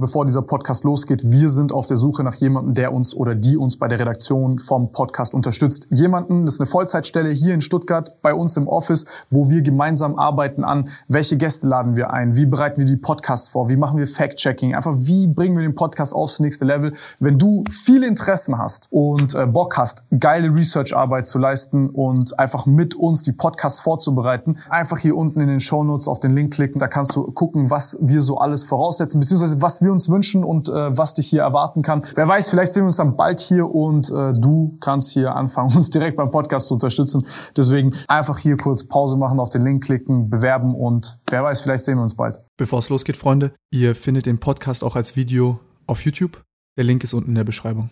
Bevor dieser Podcast losgeht, wir sind auf der Suche nach jemandem, der uns oder die uns bei der Redaktion vom Podcast unterstützt. Jemanden, das ist eine Vollzeitstelle hier in Stuttgart bei uns im Office, wo wir gemeinsam arbeiten an, welche Gäste laden wir ein, wie bereiten wir die Podcasts vor, wie machen wir Fact-Checking, einfach wie bringen wir den Podcast aufs nächste Level. Wenn du viele Interessen hast und äh, Bock hast, geile Research-Arbeit zu leisten und einfach mit uns die Podcasts vorzubereiten, einfach hier unten in den Show Notes auf den Link klicken, da kannst du gucken, was wir so alles voraussetzen, beziehungsweise was wir wir uns wünschen und äh, was dich hier erwarten kann. Wer weiß, vielleicht sehen wir uns dann bald hier und äh, du kannst hier anfangen, uns direkt beim Podcast zu unterstützen. Deswegen einfach hier kurz Pause machen, auf den Link klicken, bewerben und wer weiß, vielleicht sehen wir uns bald. Bevor es losgeht, Freunde, ihr findet den Podcast auch als Video auf YouTube. Der Link ist unten in der Beschreibung.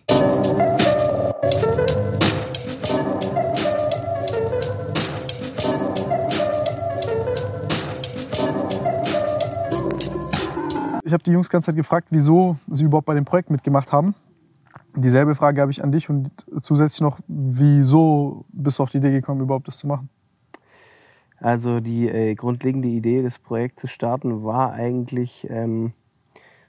Ich habe die Jungs ganze Zeit gefragt, wieso sie überhaupt bei dem Projekt mitgemacht haben. Dieselbe Frage habe ich an dich und zusätzlich noch, wieso bist du auf die Idee gekommen, überhaupt das zu machen? Also die äh, grundlegende Idee, das Projekt zu starten, war eigentlich ähm,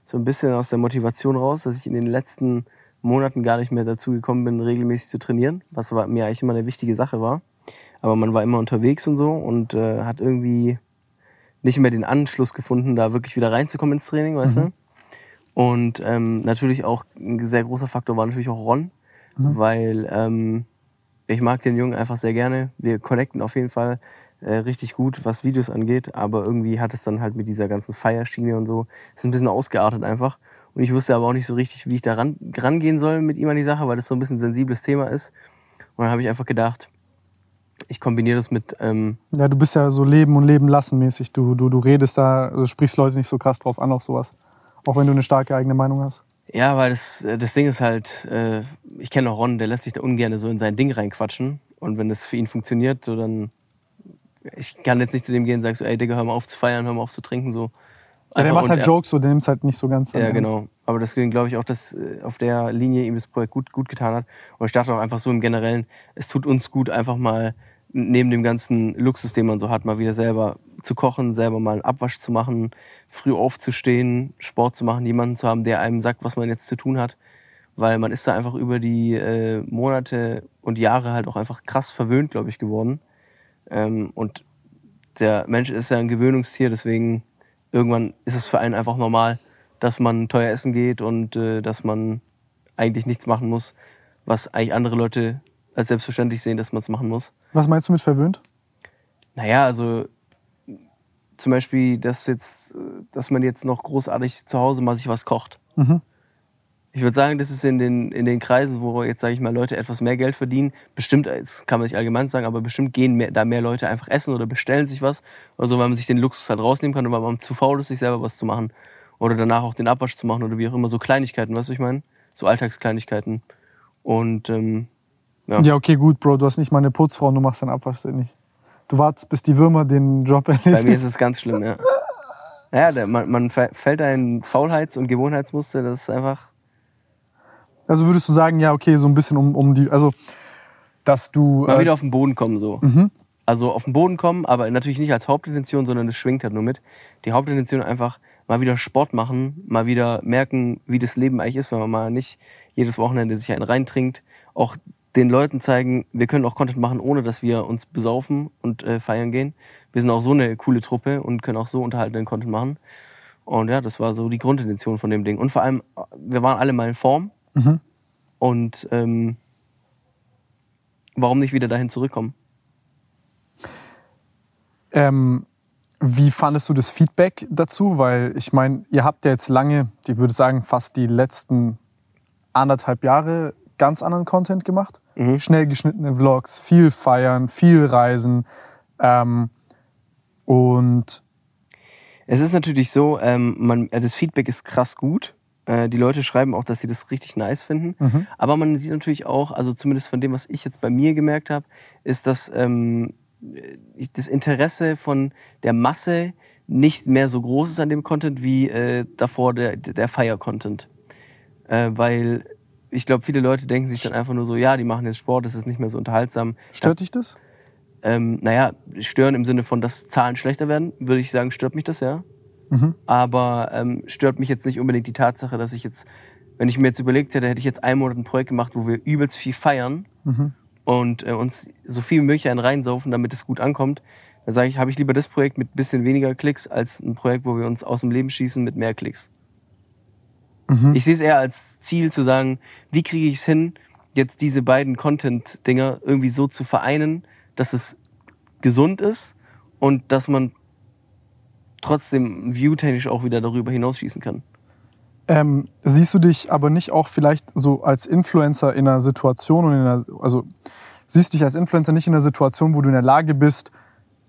so ein bisschen aus der Motivation raus, dass ich in den letzten Monaten gar nicht mehr dazu gekommen bin, regelmäßig zu trainieren, was mir eigentlich immer eine wichtige Sache war. Aber man war immer unterwegs und so und äh, hat irgendwie nicht mehr den Anschluss gefunden, da wirklich wieder reinzukommen ins Training, weißt mhm. du? Und ähm, natürlich auch ein sehr großer Faktor war natürlich auch Ron, mhm. weil ähm, ich mag den Jungen einfach sehr gerne. Wir connecten auf jeden Fall äh, richtig gut, was Videos angeht, aber irgendwie hat es dann halt mit dieser ganzen Feierschiene und so, ist ein bisschen ausgeartet einfach. Und ich wusste aber auch nicht so richtig, wie ich da ran, rangehen soll mit ihm an die Sache, weil das so ein bisschen ein sensibles Thema ist. Und dann habe ich einfach gedacht, ich kombiniere das mit. Ähm ja, du bist ja so Leben und Leben lassen mäßig. Du, du, du redest da, also sprichst Leute nicht so krass drauf an auf sowas. Auch wenn du eine starke eigene Meinung hast. Ja, weil das, äh, das Ding ist halt, äh, ich kenne auch Ron, der lässt sich da ungern so in sein Ding reinquatschen. Und wenn das für ihn funktioniert, so dann. Ich kann jetzt nicht zu dem gehen und sagen so, ey Digga, hör mal auf zu feiern, hör mal auf zu trinken, so. Ja, der macht halt Jokes, so, der nimmt es halt nicht so ganz Ja, genau. Aber deswegen glaube ich auch, dass äh, auf der Linie ihm das Projekt gut, gut getan hat. Und ich dachte auch einfach so im Generellen, es tut uns gut, einfach mal neben dem ganzen Luxus, den man so hat, mal wieder selber zu kochen, selber mal einen Abwasch zu machen, früh aufzustehen, Sport zu machen, jemanden zu haben, der einem sagt, was man jetzt zu tun hat. Weil man ist da einfach über die äh, Monate und Jahre halt auch einfach krass verwöhnt, glaube ich, geworden. Ähm, und der Mensch ist ja ein Gewöhnungstier, deswegen irgendwann ist es für einen einfach normal, dass man teuer essen geht und äh, dass man eigentlich nichts machen muss, was eigentlich andere Leute als selbstverständlich sehen, dass man es machen muss. Was meinst du mit verwöhnt? Naja, also zum Beispiel, dass jetzt, dass man jetzt noch großartig zu Hause mal sich was kocht. Mhm. Ich würde sagen, das ist in den, in den Kreisen, wo jetzt, sage ich mal, Leute etwas mehr Geld verdienen, bestimmt, das kann man nicht allgemein sagen, aber bestimmt gehen mehr, da mehr Leute einfach essen oder bestellen sich was. Oder so, weil man sich den Luxus halt rausnehmen kann und weil man zu faul ist, sich selber was zu machen. Oder danach auch den Abwasch zu machen oder wie auch immer. So Kleinigkeiten, weißt du, ich meine? So Alltagskleinigkeiten. Und ähm, ja. ja, okay, gut, Bro, du hast nicht mal eine Putzfrau und du machst deinen Abwasch nicht. Du wartest, bis die Würmer den Job erledigen. Bei mir ist es ganz schlimm, ja. Ja, der, man, man fällt ein Faulheits- und Gewohnheitsmuster, das ist einfach. Also würdest du sagen, ja, okay, so ein bisschen um, um die, also, dass du. Mal äh, wieder auf den Boden kommen, so. Mhm. Also auf den Boden kommen, aber natürlich nicht als Hauptintention, sondern das schwingt halt nur mit. Die Hauptintention einfach mal wieder Sport machen, mal wieder merken, wie das Leben eigentlich ist, wenn man mal nicht jedes Wochenende sich einen reintrinkt. Auch den Leuten zeigen, wir können auch Content machen, ohne dass wir uns besaufen und äh, feiern gehen. Wir sind auch so eine coole Truppe und können auch so unterhaltenden Content machen. Und ja, das war so die Grundintention von dem Ding. Und vor allem, wir waren alle mal in Form. Mhm. Und ähm, warum nicht wieder dahin zurückkommen? Ähm, wie fandest du das Feedback dazu? Weil ich meine, ihr habt ja jetzt lange, ich würde sagen, fast die letzten anderthalb Jahre ganz anderen Content gemacht. Mhm. Schnell geschnittene Vlogs, viel feiern, viel reisen. Ähm, und es ist natürlich so, ähm, man, das Feedback ist krass gut. Äh, die Leute schreiben auch, dass sie das richtig nice finden. Mhm. Aber man sieht natürlich auch, also zumindest von dem, was ich jetzt bei mir gemerkt habe, ist, dass ähm, das Interesse von der Masse nicht mehr so groß ist an dem Content wie äh, davor der, der Fire-Content. Äh, weil ich glaube, viele Leute denken sich dann einfach nur so, ja, die machen jetzt Sport, das ist nicht mehr so unterhaltsam. Stört dich das? Ähm, naja, stören im Sinne von, dass Zahlen schlechter werden, würde ich sagen, stört mich das, ja. Mhm. Aber ähm, stört mich jetzt nicht unbedingt die Tatsache, dass ich jetzt, wenn ich mir jetzt überlegt hätte, hätte ich jetzt einen Monat ein Projekt gemacht, wo wir übelst viel feiern mhm. und äh, uns so viel wie möglich einen reinsaufen, damit es gut ankommt. Dann sage ich, habe ich lieber das Projekt mit bisschen weniger Klicks als ein Projekt, wo wir uns aus dem Leben schießen mit mehr Klicks. Mhm. Ich sehe es eher als Ziel zu sagen, wie kriege ich es hin, jetzt diese beiden Content-Dinger irgendwie so zu vereinen, dass es gesund ist und dass man trotzdem viewtechnisch auch wieder darüber hinausschießen kann. Ähm, siehst du dich aber nicht auch vielleicht so als Influencer in einer Situation und in einer, also siehst du dich als Influencer nicht in einer Situation, wo du in der Lage bist,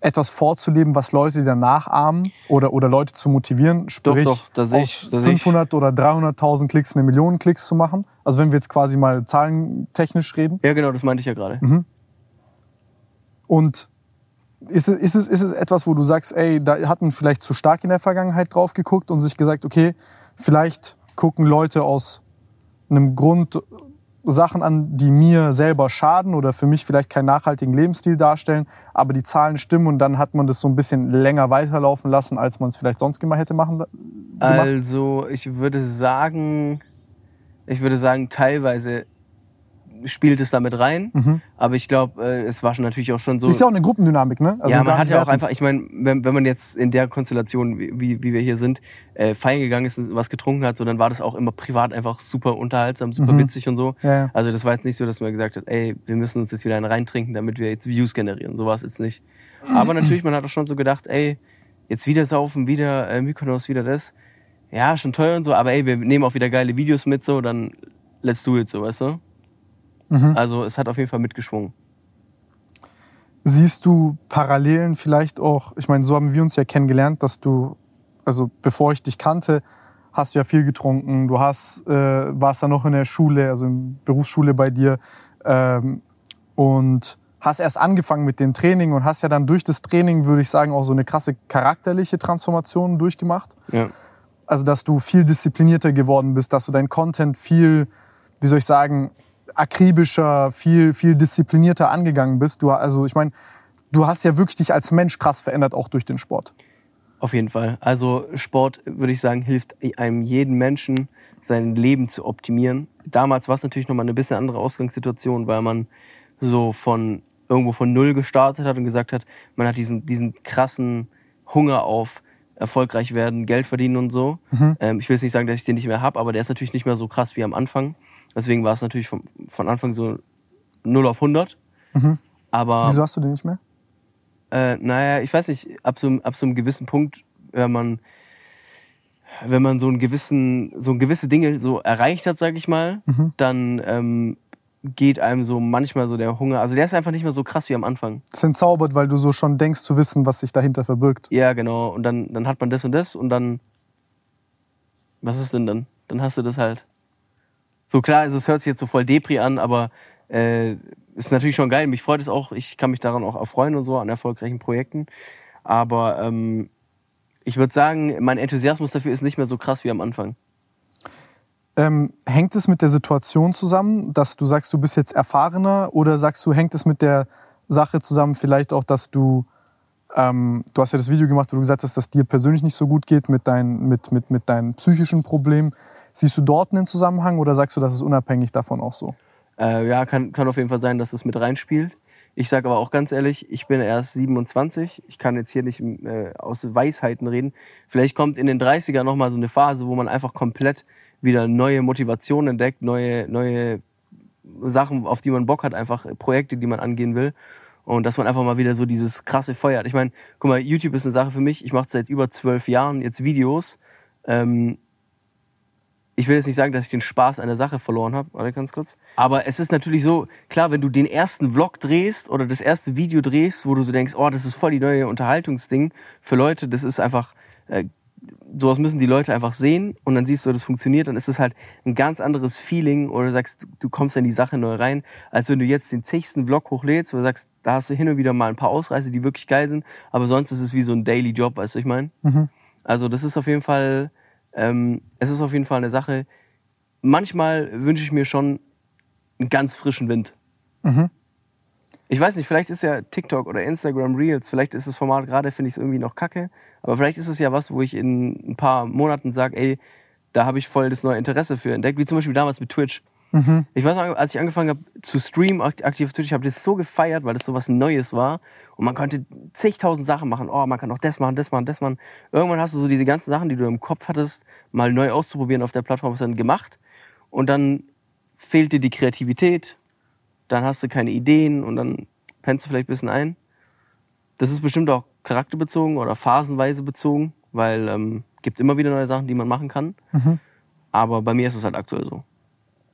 etwas vorzuleben, was Leute dir nachahmen oder, oder Leute zu motivieren, sprich doch, doch, aus ich, 500 ich. oder 300.000 Klicks eine Million Klicks zu machen? Also wenn wir jetzt quasi mal zahlentechnisch reden. Ja, genau, das meinte ich ja gerade. Mhm. Und ist es, ist, es, ist es etwas, wo du sagst, ey, da hatten vielleicht zu stark in der Vergangenheit drauf geguckt und sich gesagt, okay, vielleicht gucken Leute aus einem Grund Sachen an, die mir selber schaden oder für mich vielleicht keinen nachhaltigen Lebensstil darstellen, aber die Zahlen stimmen und dann hat man das so ein bisschen länger weiterlaufen lassen, als man es vielleicht sonst immer hätte machen gemacht? Also ich würde sagen, ich würde sagen, teilweise spielt es damit rein. Mhm. Aber ich glaube, äh, es war schon natürlich auch schon so. Ist ja auch eine Gruppendynamik, ne? Also ja, man hat ja auch einfach, ich meine, wenn, wenn man jetzt in der Konstellation, wie, wie wir hier sind, äh, feiern gegangen ist und was getrunken hat, so dann war das auch immer privat einfach super unterhaltsam, super mhm. witzig und so. Ja, ja. Also das war jetzt nicht so, dass man gesagt hat, ey, wir müssen uns jetzt wieder einen reintrinken, damit wir jetzt Views generieren. So war es jetzt nicht. Aber natürlich, man hat auch schon so gedacht, ey, jetzt wieder saufen, wieder äh, Mykonos, wieder das. Ja, schon teuer und so, aber ey, wir nehmen auch wieder geile Videos mit, so, dann let's do it, so, weißt du? Mhm. Also es hat auf jeden Fall mitgeschwungen. Siehst du Parallelen vielleicht auch, ich meine, so haben wir uns ja kennengelernt, dass du, also bevor ich dich kannte, hast du ja viel getrunken, du hast, äh, warst dann noch in der Schule, also in Berufsschule bei dir ähm, und hast erst angefangen mit dem Training und hast ja dann durch das Training, würde ich sagen, auch so eine krasse charakterliche Transformation durchgemacht. Ja. Also, dass du viel disziplinierter geworden bist, dass du dein Content viel, wie soll ich sagen, akribischer, viel, viel disziplinierter angegangen bist. Du, also ich meine, du hast ja wirklich dich als Mensch krass verändert, auch durch den Sport. Auf jeden Fall. Also Sport, würde ich sagen, hilft einem jeden Menschen, sein Leben zu optimieren. Damals war es natürlich nochmal eine bisschen andere Ausgangssituation, weil man so von irgendwo von Null gestartet hat und gesagt hat, man hat diesen, diesen krassen Hunger auf erfolgreich werden, Geld verdienen und so. Mhm. Ähm, ich will jetzt nicht sagen, dass ich den nicht mehr habe, aber der ist natürlich nicht mehr so krass wie am Anfang. Deswegen war es natürlich von, von Anfang so 0 auf 100. Mhm. Aber, Wieso hast du den nicht mehr? Äh, naja, ich weiß nicht, ab so, ab so einem gewissen Punkt, wenn man, wenn man so einen gewissen, so gewisse Dinge so erreicht hat, sag ich mal, mhm. dann ähm, geht einem so manchmal so der Hunger. Also der ist einfach nicht mehr so krass wie am Anfang. Das entzaubert, weil du so schon denkst zu wissen, was sich dahinter verbirgt. Ja, genau. Und dann, dann hat man das und das und dann. Was ist denn dann? Dann hast du das halt. So klar, es hört sich jetzt so voll Depri an, aber äh, ist natürlich schon geil. Mich freut es auch. Ich kann mich daran auch erfreuen und so an erfolgreichen Projekten. Aber ähm, ich würde sagen, mein Enthusiasmus dafür ist nicht mehr so krass wie am Anfang. Ähm, hängt es mit der Situation zusammen, dass du sagst, du bist jetzt erfahrener oder sagst du, hängt es mit der Sache zusammen, vielleicht auch, dass du, ähm, du hast ja das Video gemacht, wo du gesagt hast, dass dir persönlich nicht so gut geht mit, dein, mit, mit, mit deinen psychischen Problemen. Siehst du dort einen Zusammenhang oder sagst du, das ist unabhängig davon auch so? Äh, ja, kann, kann auf jeden Fall sein, dass es mit reinspielt. Ich sage aber auch ganz ehrlich, ich bin erst 27. Ich kann jetzt hier nicht äh, aus Weisheiten reden. Vielleicht kommt in den 30er nochmal so eine Phase, wo man einfach komplett wieder neue Motivationen entdeckt, neue, neue Sachen, auf die man Bock hat, einfach Projekte, die man angehen will. Und dass man einfach mal wieder so dieses krasse Feuer hat. Ich meine, guck mal, YouTube ist eine Sache für mich. Ich mache seit über zwölf Jahren jetzt Videos. Ähm, ich will jetzt nicht sagen, dass ich den Spaß an der Sache verloren habe. Warte ganz kurz. Aber es ist natürlich so, klar, wenn du den ersten Vlog drehst oder das erste Video drehst, wo du so denkst, oh, das ist voll die neue Unterhaltungsding für Leute, das ist einfach, äh, sowas müssen die Leute einfach sehen und dann siehst du, das funktioniert, dann ist es halt ein ganz anderes Feeling oder du sagst, du kommst in die Sache neu rein, als wenn du jetzt den zigsten Vlog hochlädst, wo du sagst, da hast du hin und wieder mal ein paar Ausreißer, die wirklich geil sind, aber sonst ist es wie so ein Daily Job, weißt du, ich meine? Mhm. Also das ist auf jeden Fall ähm, es ist auf jeden Fall eine Sache. Manchmal wünsche ich mir schon einen ganz frischen Wind. Mhm. Ich weiß nicht, vielleicht ist ja TikTok oder Instagram Reels, vielleicht ist das Format gerade, finde ich es irgendwie noch kacke, aber vielleicht ist es ja was, wo ich in ein paar Monaten sage, ey, da habe ich voll das neue Interesse für entdeckt, wie zum Beispiel damals mit Twitch. Mhm. Ich weiß noch, als ich angefangen habe zu streamen aktiv auf Twitch, ich habe das so gefeiert, weil das so was Neues war und man konnte zigtausend Sachen machen. Oh, man kann auch das machen, das machen, das machen. Irgendwann hast du so diese ganzen Sachen, die du im Kopf hattest, mal neu auszuprobieren auf der Plattform, was dann gemacht und dann fehlt dir die Kreativität, dann hast du keine Ideen und dann pennst du vielleicht ein bisschen ein. Das ist bestimmt auch charakterbezogen oder phasenweise bezogen, weil ähm, gibt immer wieder neue Sachen, die man machen kann. Mhm. Aber bei mir ist es halt aktuell so.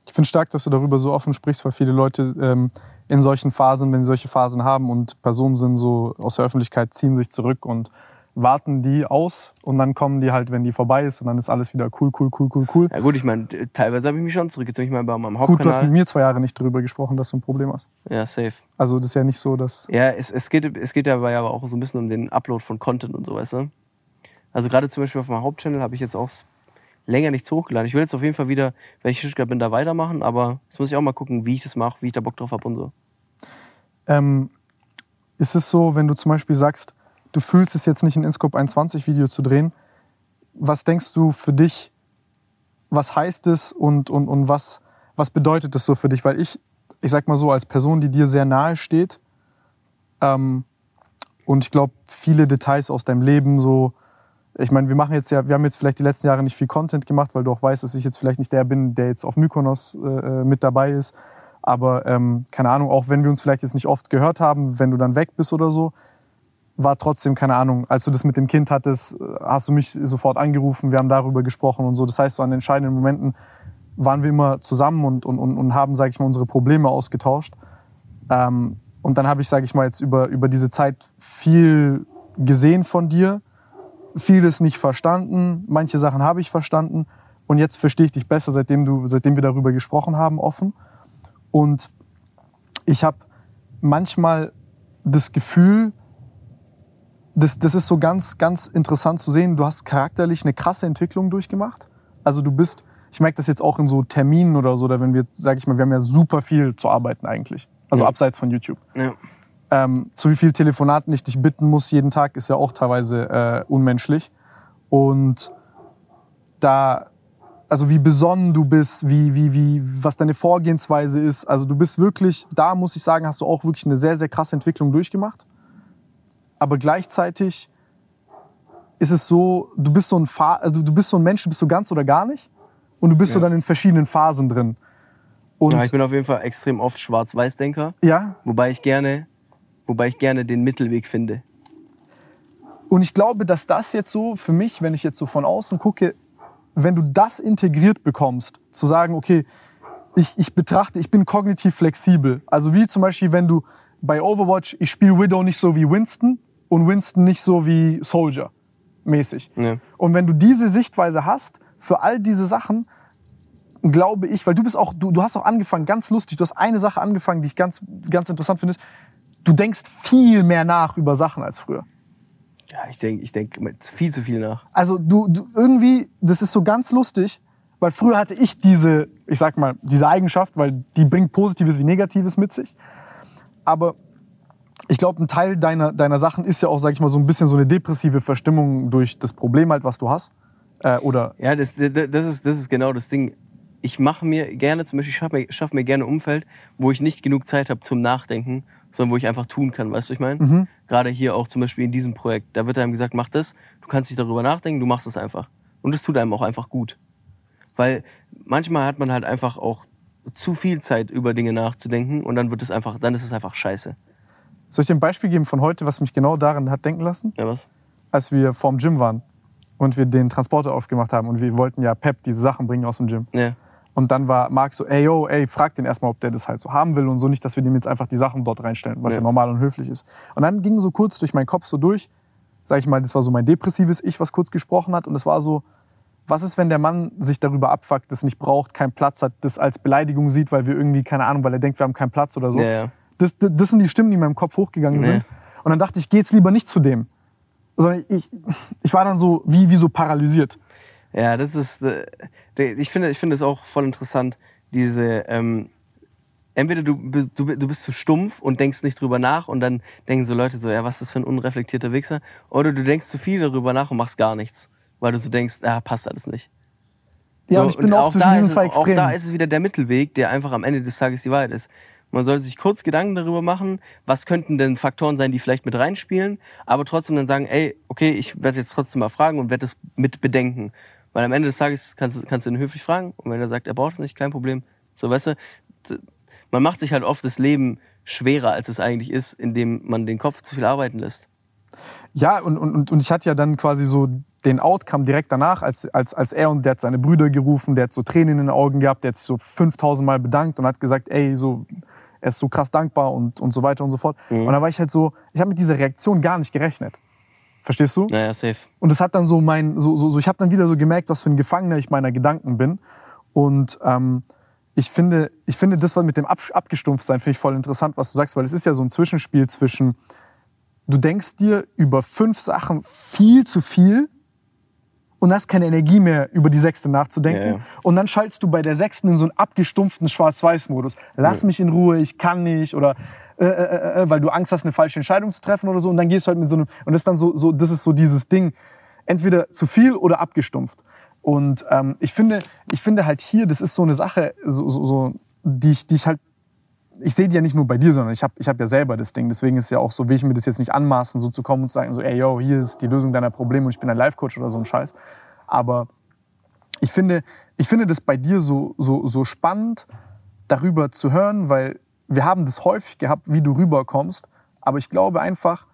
Ich finde stark, dass du darüber so offen sprichst, weil viele Leute ähm, in solchen Phasen, wenn sie solche Phasen haben und Personen sind so aus der Öffentlichkeit, ziehen sich zurück und warten die aus und dann kommen die halt, wenn die vorbei ist und dann ist alles wieder cool, cool, cool, cool, cool. Ja gut, ich meine, teilweise habe ich mich schon zurückgezogen. Ich meine, bei meinem Hauptkanal... Gut, du hast mit mir zwei Jahre nicht darüber gesprochen, dass du ein Problem hast. Ja, safe. Also das ist ja nicht so, dass... Ja, es, es, geht, es geht dabei aber auch so ein bisschen um den Upload von Content und so, weißt du? Also gerade zum Beispiel auf meinem Hauptchannel habe ich jetzt auch länger nichts hochgeladen. Ich will jetzt auf jeden Fall wieder, wenn ich Stuttgart bin, da weitermachen, aber jetzt muss ich auch mal gucken, wie ich das mache, wie ich da Bock drauf habe und so. Ähm, ist es so, wenn du zum Beispiel sagst, du fühlst es jetzt nicht, ein InScope 21 Video zu drehen. Was denkst du für dich, was heißt es und, und, und was, was bedeutet das so für dich? Weil ich, ich sag mal so, als Person, die dir sehr nahe steht, ähm, und ich glaube, viele Details aus deinem Leben, so, ich meine, wir machen jetzt ja, wir haben jetzt vielleicht die letzten Jahre nicht viel Content gemacht, weil du auch weißt, dass ich jetzt vielleicht nicht der bin, der jetzt auf Mykonos äh, äh mit dabei ist. Aber ähm, keine Ahnung, auch wenn wir uns vielleicht jetzt nicht oft gehört haben, wenn du dann weg bist oder so, war trotzdem, keine Ahnung, als du das mit dem Kind hattest, hast du mich sofort angerufen, wir haben darüber gesprochen und so. Das heißt, so an entscheidenden Momenten waren wir immer zusammen und, und, und haben, sage ich mal, unsere Probleme ausgetauscht. Ähm, und dann habe ich, sage ich mal, jetzt über, über diese Zeit viel gesehen von dir, vieles nicht verstanden, manche Sachen habe ich verstanden und jetzt verstehe ich dich besser, seitdem, du, seitdem wir darüber gesprochen haben, offen. Und ich habe manchmal das Gefühl, das, das ist so ganz, ganz interessant zu sehen. Du hast charakterlich eine krasse Entwicklung durchgemacht. Also du bist, ich merke das jetzt auch in so Terminen oder so, oder wenn wir, sage ich mal, wir haben ja super viel zu arbeiten eigentlich. Also ja. abseits von YouTube. Ja. Ähm, zu wie viel Telefonaten ich dich bitten muss jeden Tag, ist ja auch teilweise äh, unmenschlich. Und da, also wie besonnen du bist, wie, wie, wie, was deine Vorgehensweise ist. Also du bist wirklich, da muss ich sagen, hast du auch wirklich eine sehr, sehr krasse Entwicklung durchgemacht aber gleichzeitig ist es so, du bist so ein, Fa also du bist so ein Mensch, du bist so ganz oder gar nicht. Und du bist ja. so dann in verschiedenen Phasen drin. Und ja, ich bin auf jeden Fall extrem oft Schwarz-Weiß-Denker. Ja. Wobei ich gerne, wobei ich gerne den Mittelweg finde. Und ich glaube, dass das jetzt so für mich, wenn ich jetzt so von außen gucke, wenn du das integriert bekommst, zu sagen, okay, ich, ich betrachte, ich bin kognitiv flexibel. Also wie zum Beispiel, wenn du bei Overwatch, ich spiele Widow nicht so wie Winston, und Winston nicht so wie Soldier mäßig. Ja. Und wenn du diese Sichtweise hast für all diese Sachen, glaube ich, weil du bist auch, du, du hast auch angefangen, ganz lustig, du hast eine Sache angefangen, die ich ganz, ganz interessant finde, du denkst viel mehr nach über Sachen als früher. Ja, ich denke ich denk viel zu viel nach. Also du, du irgendwie, das ist so ganz lustig, weil früher hatte ich diese, ich sag mal, diese Eigenschaft, weil die bringt Positives wie Negatives mit sich. Aber ich glaube, ein Teil deiner, deiner Sachen ist ja auch, sag ich mal, so ein bisschen so eine depressive Verstimmung durch das Problem halt, was du hast. Äh, oder? Ja, das, das, ist, das ist genau das Ding. Ich mache mir gerne, zum Beispiel, ich schaffe mir, schaff mir gerne ein Umfeld, wo ich nicht genug Zeit habe zum Nachdenken, sondern wo ich einfach tun kann, weißt du, ich meine? Mhm. Gerade hier auch zum Beispiel in diesem Projekt, da wird einem gesagt, mach das, du kannst nicht darüber nachdenken, du machst es einfach. Und es tut einem auch einfach gut. Weil manchmal hat man halt einfach auch zu viel Zeit über Dinge nachzudenken und dann wird es einfach, dann ist es einfach scheiße. Soll ich dir ein Beispiel geben von heute, was mich genau daran hat denken lassen? Ja, was? Als wir vorm Gym waren und wir den Transporter aufgemacht haben und wir wollten ja Pep diese Sachen bringen aus dem Gym. Ja. Und dann war Marc so, ey, yo, ey, frag den erstmal, ob der das halt so haben will und so nicht, dass wir dem jetzt einfach die Sachen dort reinstellen, was ja, ja normal und höflich ist. Und dann ging so kurz durch meinen Kopf so durch, sag ich mal, das war so mein depressives Ich, was kurz gesprochen hat und es war so, was ist, wenn der Mann sich darüber abfuckt, das nicht braucht, keinen Platz hat, das als Beleidigung sieht, weil wir irgendwie, keine Ahnung, weil er denkt, wir haben keinen Platz oder so. Ja, ja. Das, das sind die Stimmen, die in meinem Kopf hochgegangen sind. Und dann dachte ich, geh jetzt lieber nicht zu dem. Sondern ich, ich war dann so, wie, wie so paralysiert. Ja, das ist, äh, ich finde, ich finde es auch voll interessant, diese, ähm, entweder du, bist- du, du bist zu stumpf und denkst nicht drüber nach und dann denken so Leute so, ja, was ist das für ein unreflektierter Wichser? Oder du denkst zu viel darüber nach und machst gar nichts, weil du so denkst, ja, passt alles nicht. Ja, So, und ich bin auch, zwischen da diesen ist zwei es, Auch Extremen. da ist es wieder der Mittelweg, der einfach am Ende des Tages die Wahrheit ist. Man sollte sich kurz Gedanken darüber machen, was könnten denn Faktoren sein, die vielleicht mit reinspielen, aber trotzdem dann sagen, ey, okay, ich werde jetzt trotzdem mal fragen und werde es mit bedenken. Weil am Ende des Tages kannst, du- kannst du ihn höflich fragen und wenn er sagt, er braucht es nicht, kein Problem. So, weißt du, man macht sich halt oft das Leben schwerer, als es eigentlich ist, indem man den Kopf zu viel arbeiten lässt. Ja, und, und, und- ich hatte ja dann quasi so den Outcome direkt danach, als, als, als er und der hat seine Brüder gerufen, der hat so Tränen in den Augen gehabt, der hat sich so 5000 Mal bedankt und hat gesagt, ey, so, er ist so krass dankbar und, und so weiter und so fort. Und da war ich halt so, ich habe mit dieser Reaktion gar nicht gerechnet. Verstehst du? Naja, safe. Und das hat dann so mein, so, so, so ich habe dann wieder so gemerkt, was für ein Gefangener ich meiner Gedanken bin. Und ähm, ich finde, ich finde das, was mit dem Ab Abgestumpftsein, finde ich voll interessant, was du sagst, weil es ist ja so ein Zwischenspiel zwischen, du denkst dir über fünf Sachen viel zu viel und hast keine Energie mehr, über die sechste nachzudenken. Ja, ja. Und dann schaltest du bei der sechsten in so einen abgestumpften Schwarz-Weiß-Modus. Lass mich in Ruhe, ich kann nicht oder äh, äh, äh, weil du Angst hast, eine falsche Entscheidung zu treffen oder so. Und dann gehst du halt mit so einem und das ist dann so, so das ist so dieses Ding, entweder zu viel oder abgestumpft. Und ähm, ich finde, ich finde halt hier, das ist so eine Sache, so, so, so die ich, die ich halt ich sehe die ja nicht nur bei dir, sondern ich habe ich hab ja selber das Ding. Deswegen ist ja auch so, will ich mir das jetzt nicht anmaßen, so zu kommen und zu sagen, so, ey, yo, hier ist die Lösung deiner Probleme und ich bin ein Life-Coach oder so ein Scheiß. Aber ich finde, ich finde das bei dir so, so, so spannend, darüber zu hören, weil wir haben das häufig gehabt, wie du rüberkommst. Aber ich glaube einfach,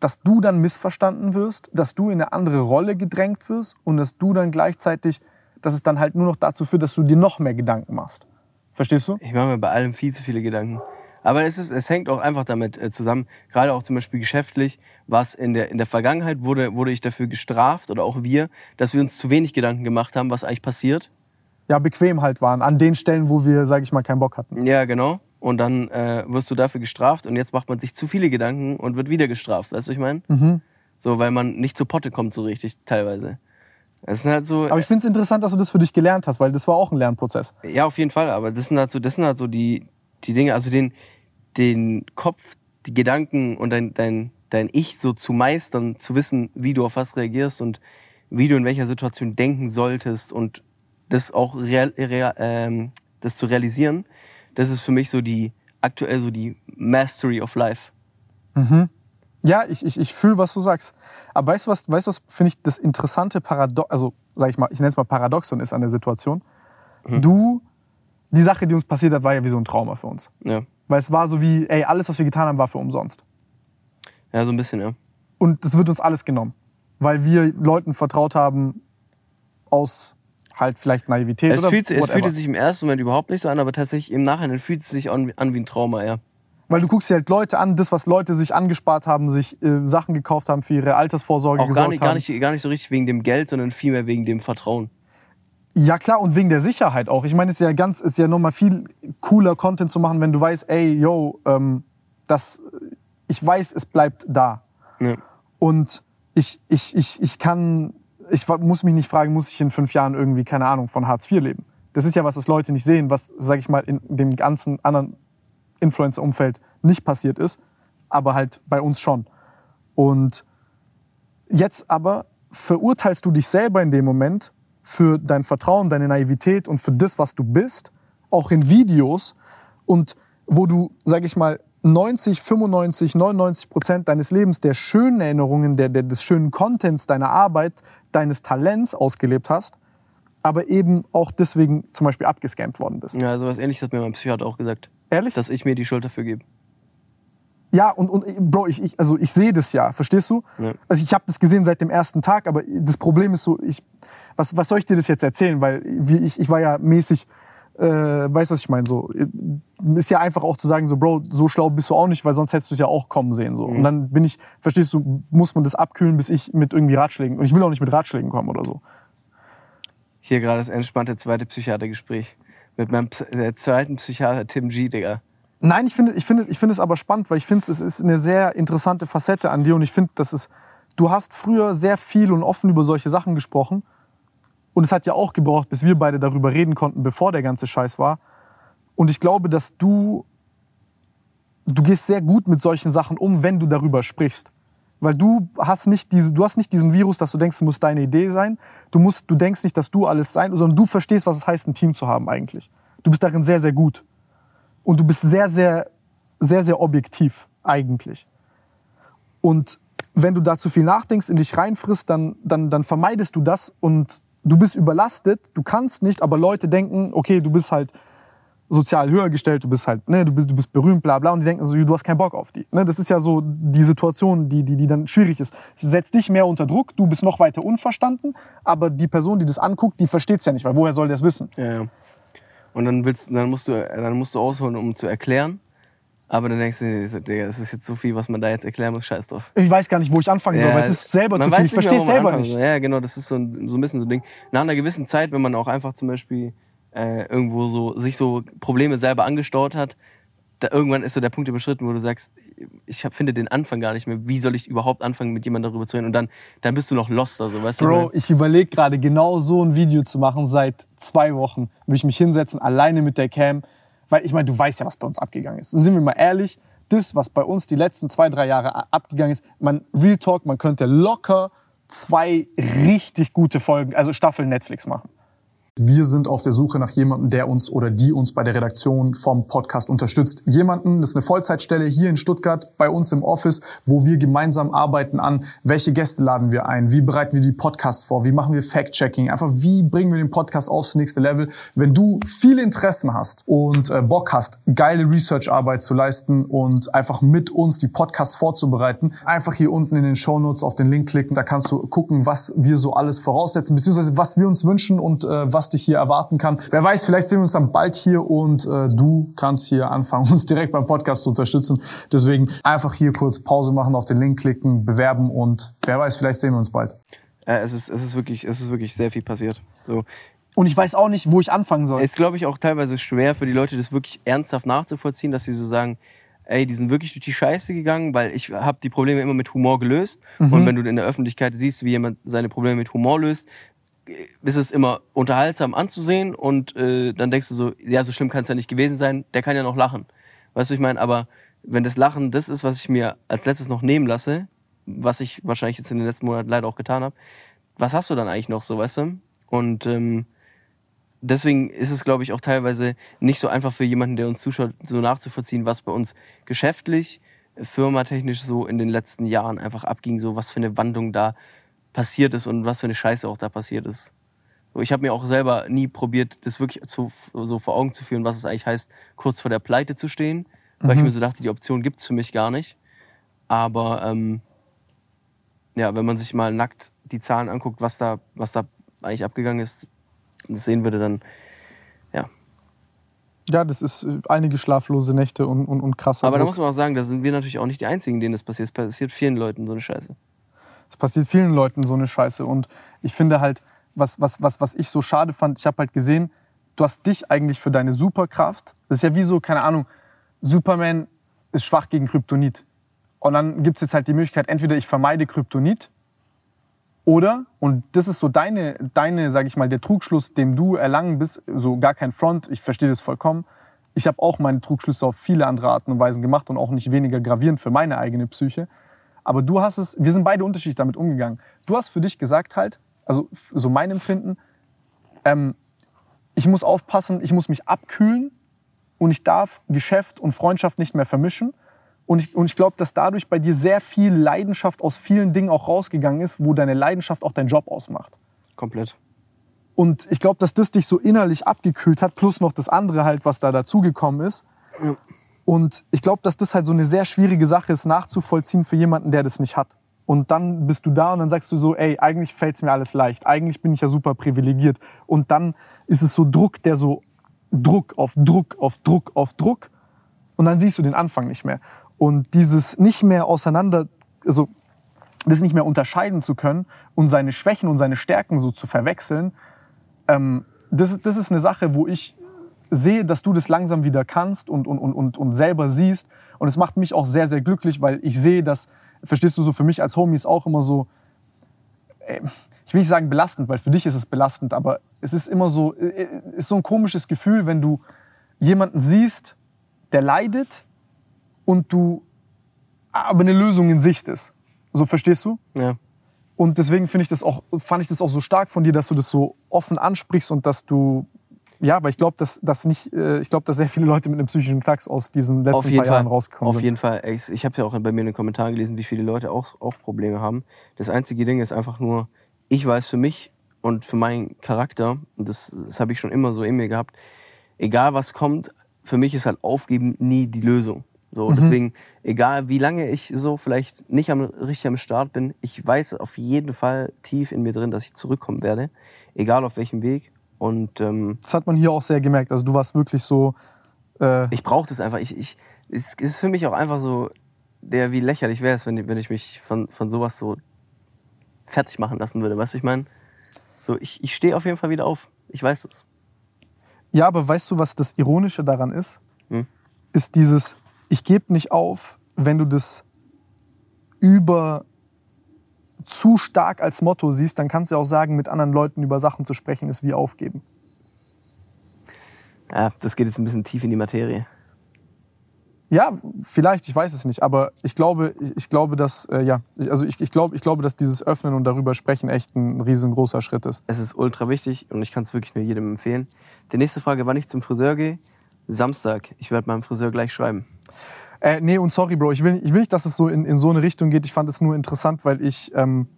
dass du dann missverstanden wirst, dass du in eine andere Rolle gedrängt wirst und dass du dann gleichzeitig, dass es dann halt nur noch dazu führt, dass du dir noch mehr Gedanken machst. Verstehst du? Ich mache mir bei allem viel zu viele Gedanken. Aber es, ist, es hängt auch einfach damit äh, zusammen, gerade auch zum Beispiel geschäftlich, was in der, in der Vergangenheit wurde, wurde ich dafür gestraft oder auch wir, dass wir uns zu wenig Gedanken gemacht haben, was eigentlich passiert. Ja, bequem halt waren. An den Stellen, wo wir, sag ich mal, keinen Bock hatten. Ja, genau. Und dann äh, wirst du dafür gestraft und jetzt macht man sich zu viele Gedanken und wird wieder gestraft. Weißt du, was ich meine? Mhm. So, weil man nicht zur Potte kommt so richtig teilweise. Das sind halt so. Aber ich finde es interessant, dass du das für dich gelernt hast, weil das war auch ein Lernprozess. Ja, auf jeden Fall, aber das sind halt so, das sind halt so die, die Dinge, also den, den Kopf, die Gedanken und dein, dein, dein Ich so zu meistern, zu wissen, wie du auf was reagierst und wie du in welcher Situation denken solltest und das auch real, real, ähm, das zu realisieren, das ist für mich so die, aktuell so die Mastery of Life. Ja, ich, ich, ich fühle, was du sagst. Aber weißt du was, weißt du was, finde ich das interessante Paradox, also sag ich mal, ich nenne es mal Paradoxon ist an der Situation. Du, die Sache, die uns passiert hat, war ja wie so ein Trauma für uns. Ja. Weil es war so wie, ey, alles, was wir getan haben, war für umsonst. Ja, so ein bisschen, ja. Und es wird uns alles genommen. Weil wir Leuten vertraut haben aus halt vielleicht Naivität Es, oder fühlt, es fühlte sich im ersten Moment überhaupt nicht so an, aber tatsächlich im Nachhinein fühlt es sich an, an wie ein Trauma, ja. Weil du guckst dir halt Leute an, das, was Leute sich angespart haben, sich äh, Sachen gekauft haben für ihre Altersvorsorge Auch gar nicht, haben. gar, nicht, gar nicht so richtig wegen dem Geld, sondern vielmehr wegen dem Vertrauen. Ja klar, und wegen der Sicherheit auch. Ich meine, es ist ja ganz, ist ja nochmal viel cooler Content zu machen, wenn du weißt, ey, yo, ähm, das, ich weiß, es bleibt da. Ja. Und ich, ich, ich, ich kann, ich muss mich nicht fragen, muss ich in fünf Jahren irgendwie, keine Ahnung, von Hartz IV leben? Das ist ja was, das Leute nicht sehen, was, sag ich mal, in dem ganzen anderen Influencer-Umfeld nicht passiert ist, aber halt bei uns schon. Und jetzt aber verurteilst du dich selber in dem Moment für dein Vertrauen, deine Naivität und für das, was du bist, auch in Videos und wo du, sag ich mal, 90, 95, 99 Prozent deines Lebens der schönen Erinnerungen, der, der, des schönen Contents deiner Arbeit, deines Talents ausgelebt hast, aber eben auch deswegen zum Beispiel abgescampt worden bist. Ja, sowas ähnliches hat mir mein Psychiater auch gesagt. Ehrlich? Dass ich mir die Schuld dafür gebe. Ja, und, und Bro, ich, ich, also ich sehe das ja, verstehst du? Ja. Also ich habe das gesehen seit dem ersten Tag, aber das Problem ist so, ich, was, was soll ich dir das jetzt erzählen? Weil wie ich, ich war ja mäßig, äh, weißt du, was ich meine? So, ist ja einfach auch zu sagen, so, Bro, so schlau bist du auch nicht, weil sonst hättest du es ja auch kommen sehen. So. Und dann bin ich, verstehst du, muss man das abkühlen, bis ich mit irgendwie Ratschlägen, und ich will auch nicht mit Ratschlägen kommen oder so. Hier gerade das entspannte zweite Psychiatergespräch. Mit meinem äh, zweiten Psychiater Tim G, Digga. Nein, ich finde, ich finde, ich finde es aber spannend, weil ich finde, es ist eine sehr interessante Facette an dir und ich finde, dass es, du hast früher sehr viel und offen über solche Sachen gesprochen und es hat ja auch gebraucht, bis wir beide darüber reden konnten, bevor der ganze Scheiß war. Und ich glaube, dass du, du gehst sehr gut mit solchen Sachen um, wenn du darüber sprichst. Weil du hast nicht diese, du hast nicht diesen Virus, dass du denkst, es muss deine Idee sein. Du musst, du denkst nicht, dass du alles sein, sondern du verstehst, was es heißt, ein Team zu haben eigentlich. Du bist darin sehr, sehr gut. Und du bist sehr, sehr, sehr, sehr objektiv eigentlich. Und wenn du da zu viel nachdenkst, in dich reinfrisst, dann, dann, dann vermeidest du das und du bist überlastet, du kannst nicht, aber Leute denken, okay, du bist halt sozial höher gestellt, du bist halt, ne, du bist, du bist berühmt, bla bla, und die denken so, du hast keinen Bock auf die. Ne, das ist ja so die Situation, die, die, die dann schwierig ist. Es setzt dich mehr unter Druck, du bist noch weiter unverstanden, aber die Person, die das anguckt, die versteht es ja nicht, weil woher soll der es wissen? Ja, ja. Und dann willst, dann musst du, dann musst du ausholen, um zu erklären. Aber dann denkst du, nee, das ist jetzt so viel, was man da jetzt erklären muss, scheiß drauf. Ich weiß gar nicht, wo ich anfangen soll, weil es ist selber zu viel. Ich verstehe es selber nicht. Soll. Ja, genau, das ist so ein, so ein bisschen so ein Ding. Nach einer gewissen Zeit, wenn man auch einfach zum Beispiel äh, irgendwo so sich so Probleme selber angestaut hat, da irgendwann ist so der Punkt überschritten, wo du sagst, ich hab, finde den Anfang gar nicht mehr. Wie soll ich überhaupt anfangen, mit jemandem darüber zu reden? Und dann, dann bist du noch lost, also, weißt Bro, du? Bro, ich überlege gerade genau so ein Video zu machen seit zwei Wochen. Will ich mich hinsetzen, alleine mit der Cam. Weil ich meine, du weißt ja, was bei uns abgegangen ist. Sind wir mal ehrlich, das, was bei uns die letzten zwei, drei Jahre abgegangen ist, man, Real Talk, man könnte locker zwei richtig gute Folgen, also Staffeln Netflix machen. Wir sind auf der Suche nach jemandem, der uns oder die uns bei der Redaktion vom Podcast unterstützt. Jemanden, das ist eine Vollzeitstelle hier in Stuttgart bei uns im Office, wo wir gemeinsam arbeiten an, welche Gäste laden wir ein, wie bereiten wir die Podcasts vor, wie machen wir Fact-Checking, einfach wie bringen wir den Podcast aufs nächste Level. Wenn du viele Interessen hast und äh, Bock hast, geile Research-Arbeit zu leisten und einfach mit uns die Podcasts vorzubereiten, einfach hier unten in den Show Notes auf den Link klicken, da kannst du gucken, was wir so alles voraussetzen, beziehungsweise was wir uns wünschen und äh, was was dich hier erwarten kann. Wer weiß, vielleicht sehen wir uns dann bald hier und äh, du kannst hier anfangen, uns direkt beim Podcast zu unterstützen. Deswegen einfach hier kurz Pause machen, auf den Link klicken, bewerben und wer weiß, vielleicht sehen wir uns bald. Äh, es, ist, es, ist wirklich, es ist wirklich sehr viel passiert. So. Und ich weiß auch nicht, wo ich anfangen soll. Es ist, glaube ich, auch teilweise schwer für die Leute, das wirklich ernsthaft nachzuvollziehen, dass sie so sagen, ey, die sind wirklich durch die Scheiße gegangen, weil ich habe die Probleme immer mit Humor gelöst. Mhm. Und wenn du in der Öffentlichkeit siehst, wie jemand seine Probleme mit Humor löst, ist es immer unterhaltsam anzusehen und äh, dann denkst du so, ja, so schlimm kann es ja nicht gewesen sein, der kann ja noch lachen. Weißt du, ich meine, aber wenn das Lachen das ist, was ich mir als letztes noch nehmen lasse, was ich wahrscheinlich jetzt in den letzten Monaten leider auch getan habe, was hast du dann eigentlich noch so, weißt du? Und ähm, deswegen ist es, glaube ich, auch teilweise nicht so einfach für jemanden, der uns zuschaut, so nachzuvollziehen, was bei uns geschäftlich, firmatechnisch so in den letzten Jahren einfach abging, so was für eine Wandlung da passiert ist und was für eine Scheiße auch da passiert ist. Ich habe mir auch selber nie probiert, das wirklich zu, so vor Augen zu führen, was es eigentlich heißt, kurz vor der Pleite zu stehen. Weil mhm. ich mir so dachte, die Option gibt's für mich gar nicht. Aber ähm, ja, wenn man sich mal nackt die Zahlen anguckt, was da, was da eigentlich abgegangen ist, das sehen würde, dann ja. Ja, das ist äh, einige schlaflose Nächte und, und, und krasser. Aber da muss man auch sagen, da sind wir natürlich auch nicht die Einzigen, denen das passiert. Es passiert vielen Leuten so eine Scheiße. Es passiert vielen Leuten so eine Scheiße. Und ich finde halt, was, was, was, was ich so schade fand, ich habe halt gesehen, du hast dich eigentlich für deine Superkraft, das ist ja wie so, keine Ahnung, Superman ist schwach gegen Kryptonit. Und dann gibt es jetzt halt die Möglichkeit, entweder ich vermeide Kryptonit oder, und das ist so deine, deine sage ich mal, der Trugschluss, dem du erlangen bist, so gar kein Front, ich verstehe das vollkommen. Ich habe auch meine Trugschlüsse auf viele andere Arten und Weisen gemacht und auch nicht weniger gravierend für meine eigene Psyche. Aber du hast es, wir sind beide unterschiedlich damit umgegangen. Du hast für dich gesagt halt, also so mein Empfinden, ähm, ich muss aufpassen, ich muss mich abkühlen und ich darf Geschäft und Freundschaft nicht mehr vermischen. Und ich, und ich glaube, dass dadurch bei dir sehr viel Leidenschaft aus vielen Dingen auch rausgegangen ist, wo deine Leidenschaft auch deinen Job ausmacht. Komplett. Und ich glaube, dass das dich so innerlich abgekühlt hat, plus noch das andere halt, was da dazugekommen ist. Ja. Und ich glaube, dass das halt so eine sehr schwierige Sache ist, nachzuvollziehen für jemanden, der das nicht hat. Und dann bist du da und dann sagst du so, ey, eigentlich fällt's mir alles leicht. Eigentlich bin ich ja super privilegiert. Und dann ist es so Druck, der so Druck auf Druck auf Druck auf Druck. Und dann siehst du den Anfang nicht mehr. Und dieses nicht mehr auseinander, also das nicht mehr unterscheiden zu können und seine Schwächen und seine Stärken so zu verwechseln, ähm, das, das ist eine Sache, wo ich sehe, dass du das langsam wieder kannst und, und, und, und selber siehst. Und es macht mich auch sehr, sehr glücklich, weil ich sehe, dass, verstehst du, so für mich als Homie ist auch immer so, äh, ich will nicht sagen belastend, weil für dich ist es belastend, aber es ist immer so, äh, ist so ein komisches Gefühl, wenn du jemanden siehst, der leidet und du aber eine Lösung in Sicht ist. So verstehst du? Ja. Und deswegen finde ich das auch, fand ich das auch so stark von dir, dass du das so offen ansprichst und dass du, ja, weil ich glaube, dass, dass nicht, äh, ich glaube, dass sehr viele Leute mit einem psychischen Knacks aus diesen letzten Auf jeden paar Jahren Fall. rausgekommen Auf sind. jeden Fall. Ich, ich habe ja auch bei mir in den Kommentaren gelesen, wie viele Leute auch, auch Probleme haben. Das einzige Ding ist einfach nur, ich weiß für mich und für meinen Charakter, und das, das habe ich schon immer so in mir gehabt, egal was kommt, für mich ist halt Aufgeben nie die Lösung. So, Mhm. deswegen, egal wie lange ich so vielleicht nicht am, richtig am Start bin, ich weiß auf jeden Fall tief in mir drin, dass ich zurückkommen werde. Egal auf welchem Weg. Und ähm, Das hat man hier auch sehr gemerkt. Also du warst wirklich so, äh, ich brauche das einfach. Ich, ich, es ist für mich auch einfach so, der wie lächerlich wäre es, wenn, ich- wenn ich mich von, von sowas so fertig machen lassen würde. Weißt du, ich meine? So, ich, ich stehe auf jeden Fall wieder auf. Ich weiß es. ja, aber weißt du, was das Ironische daran ist? Hm? Ist dieses, ich gebe nicht auf, wenn du das über zu stark als Motto siehst, dann kannst du auch sagen, mit anderen Leuten über Sachen zu sprechen, ist wie aufgeben. Ja, das geht jetzt ein bisschen tief in die Materie. Ja, vielleicht, ich weiß es nicht, aber ich glaube, ich, glaube, dass äh, ja, also ich, ich glaube, ich glaube, dass dieses Öffnen und darüber sprechen echt ein riesengroßer Schritt ist. Es ist ultra wichtig und ich kann es wirklich nur jedem empfehlen. Die nächste Frage, wann ich zum Friseur gehe? Samstag. Ich werde meinem Friseur gleich schreiben. Äh, nee, und sorry, Bro, ich will, ich will nicht, dass es so in, in so eine Richtung geht. Ich fand es nur interessant, weil ich, ähm,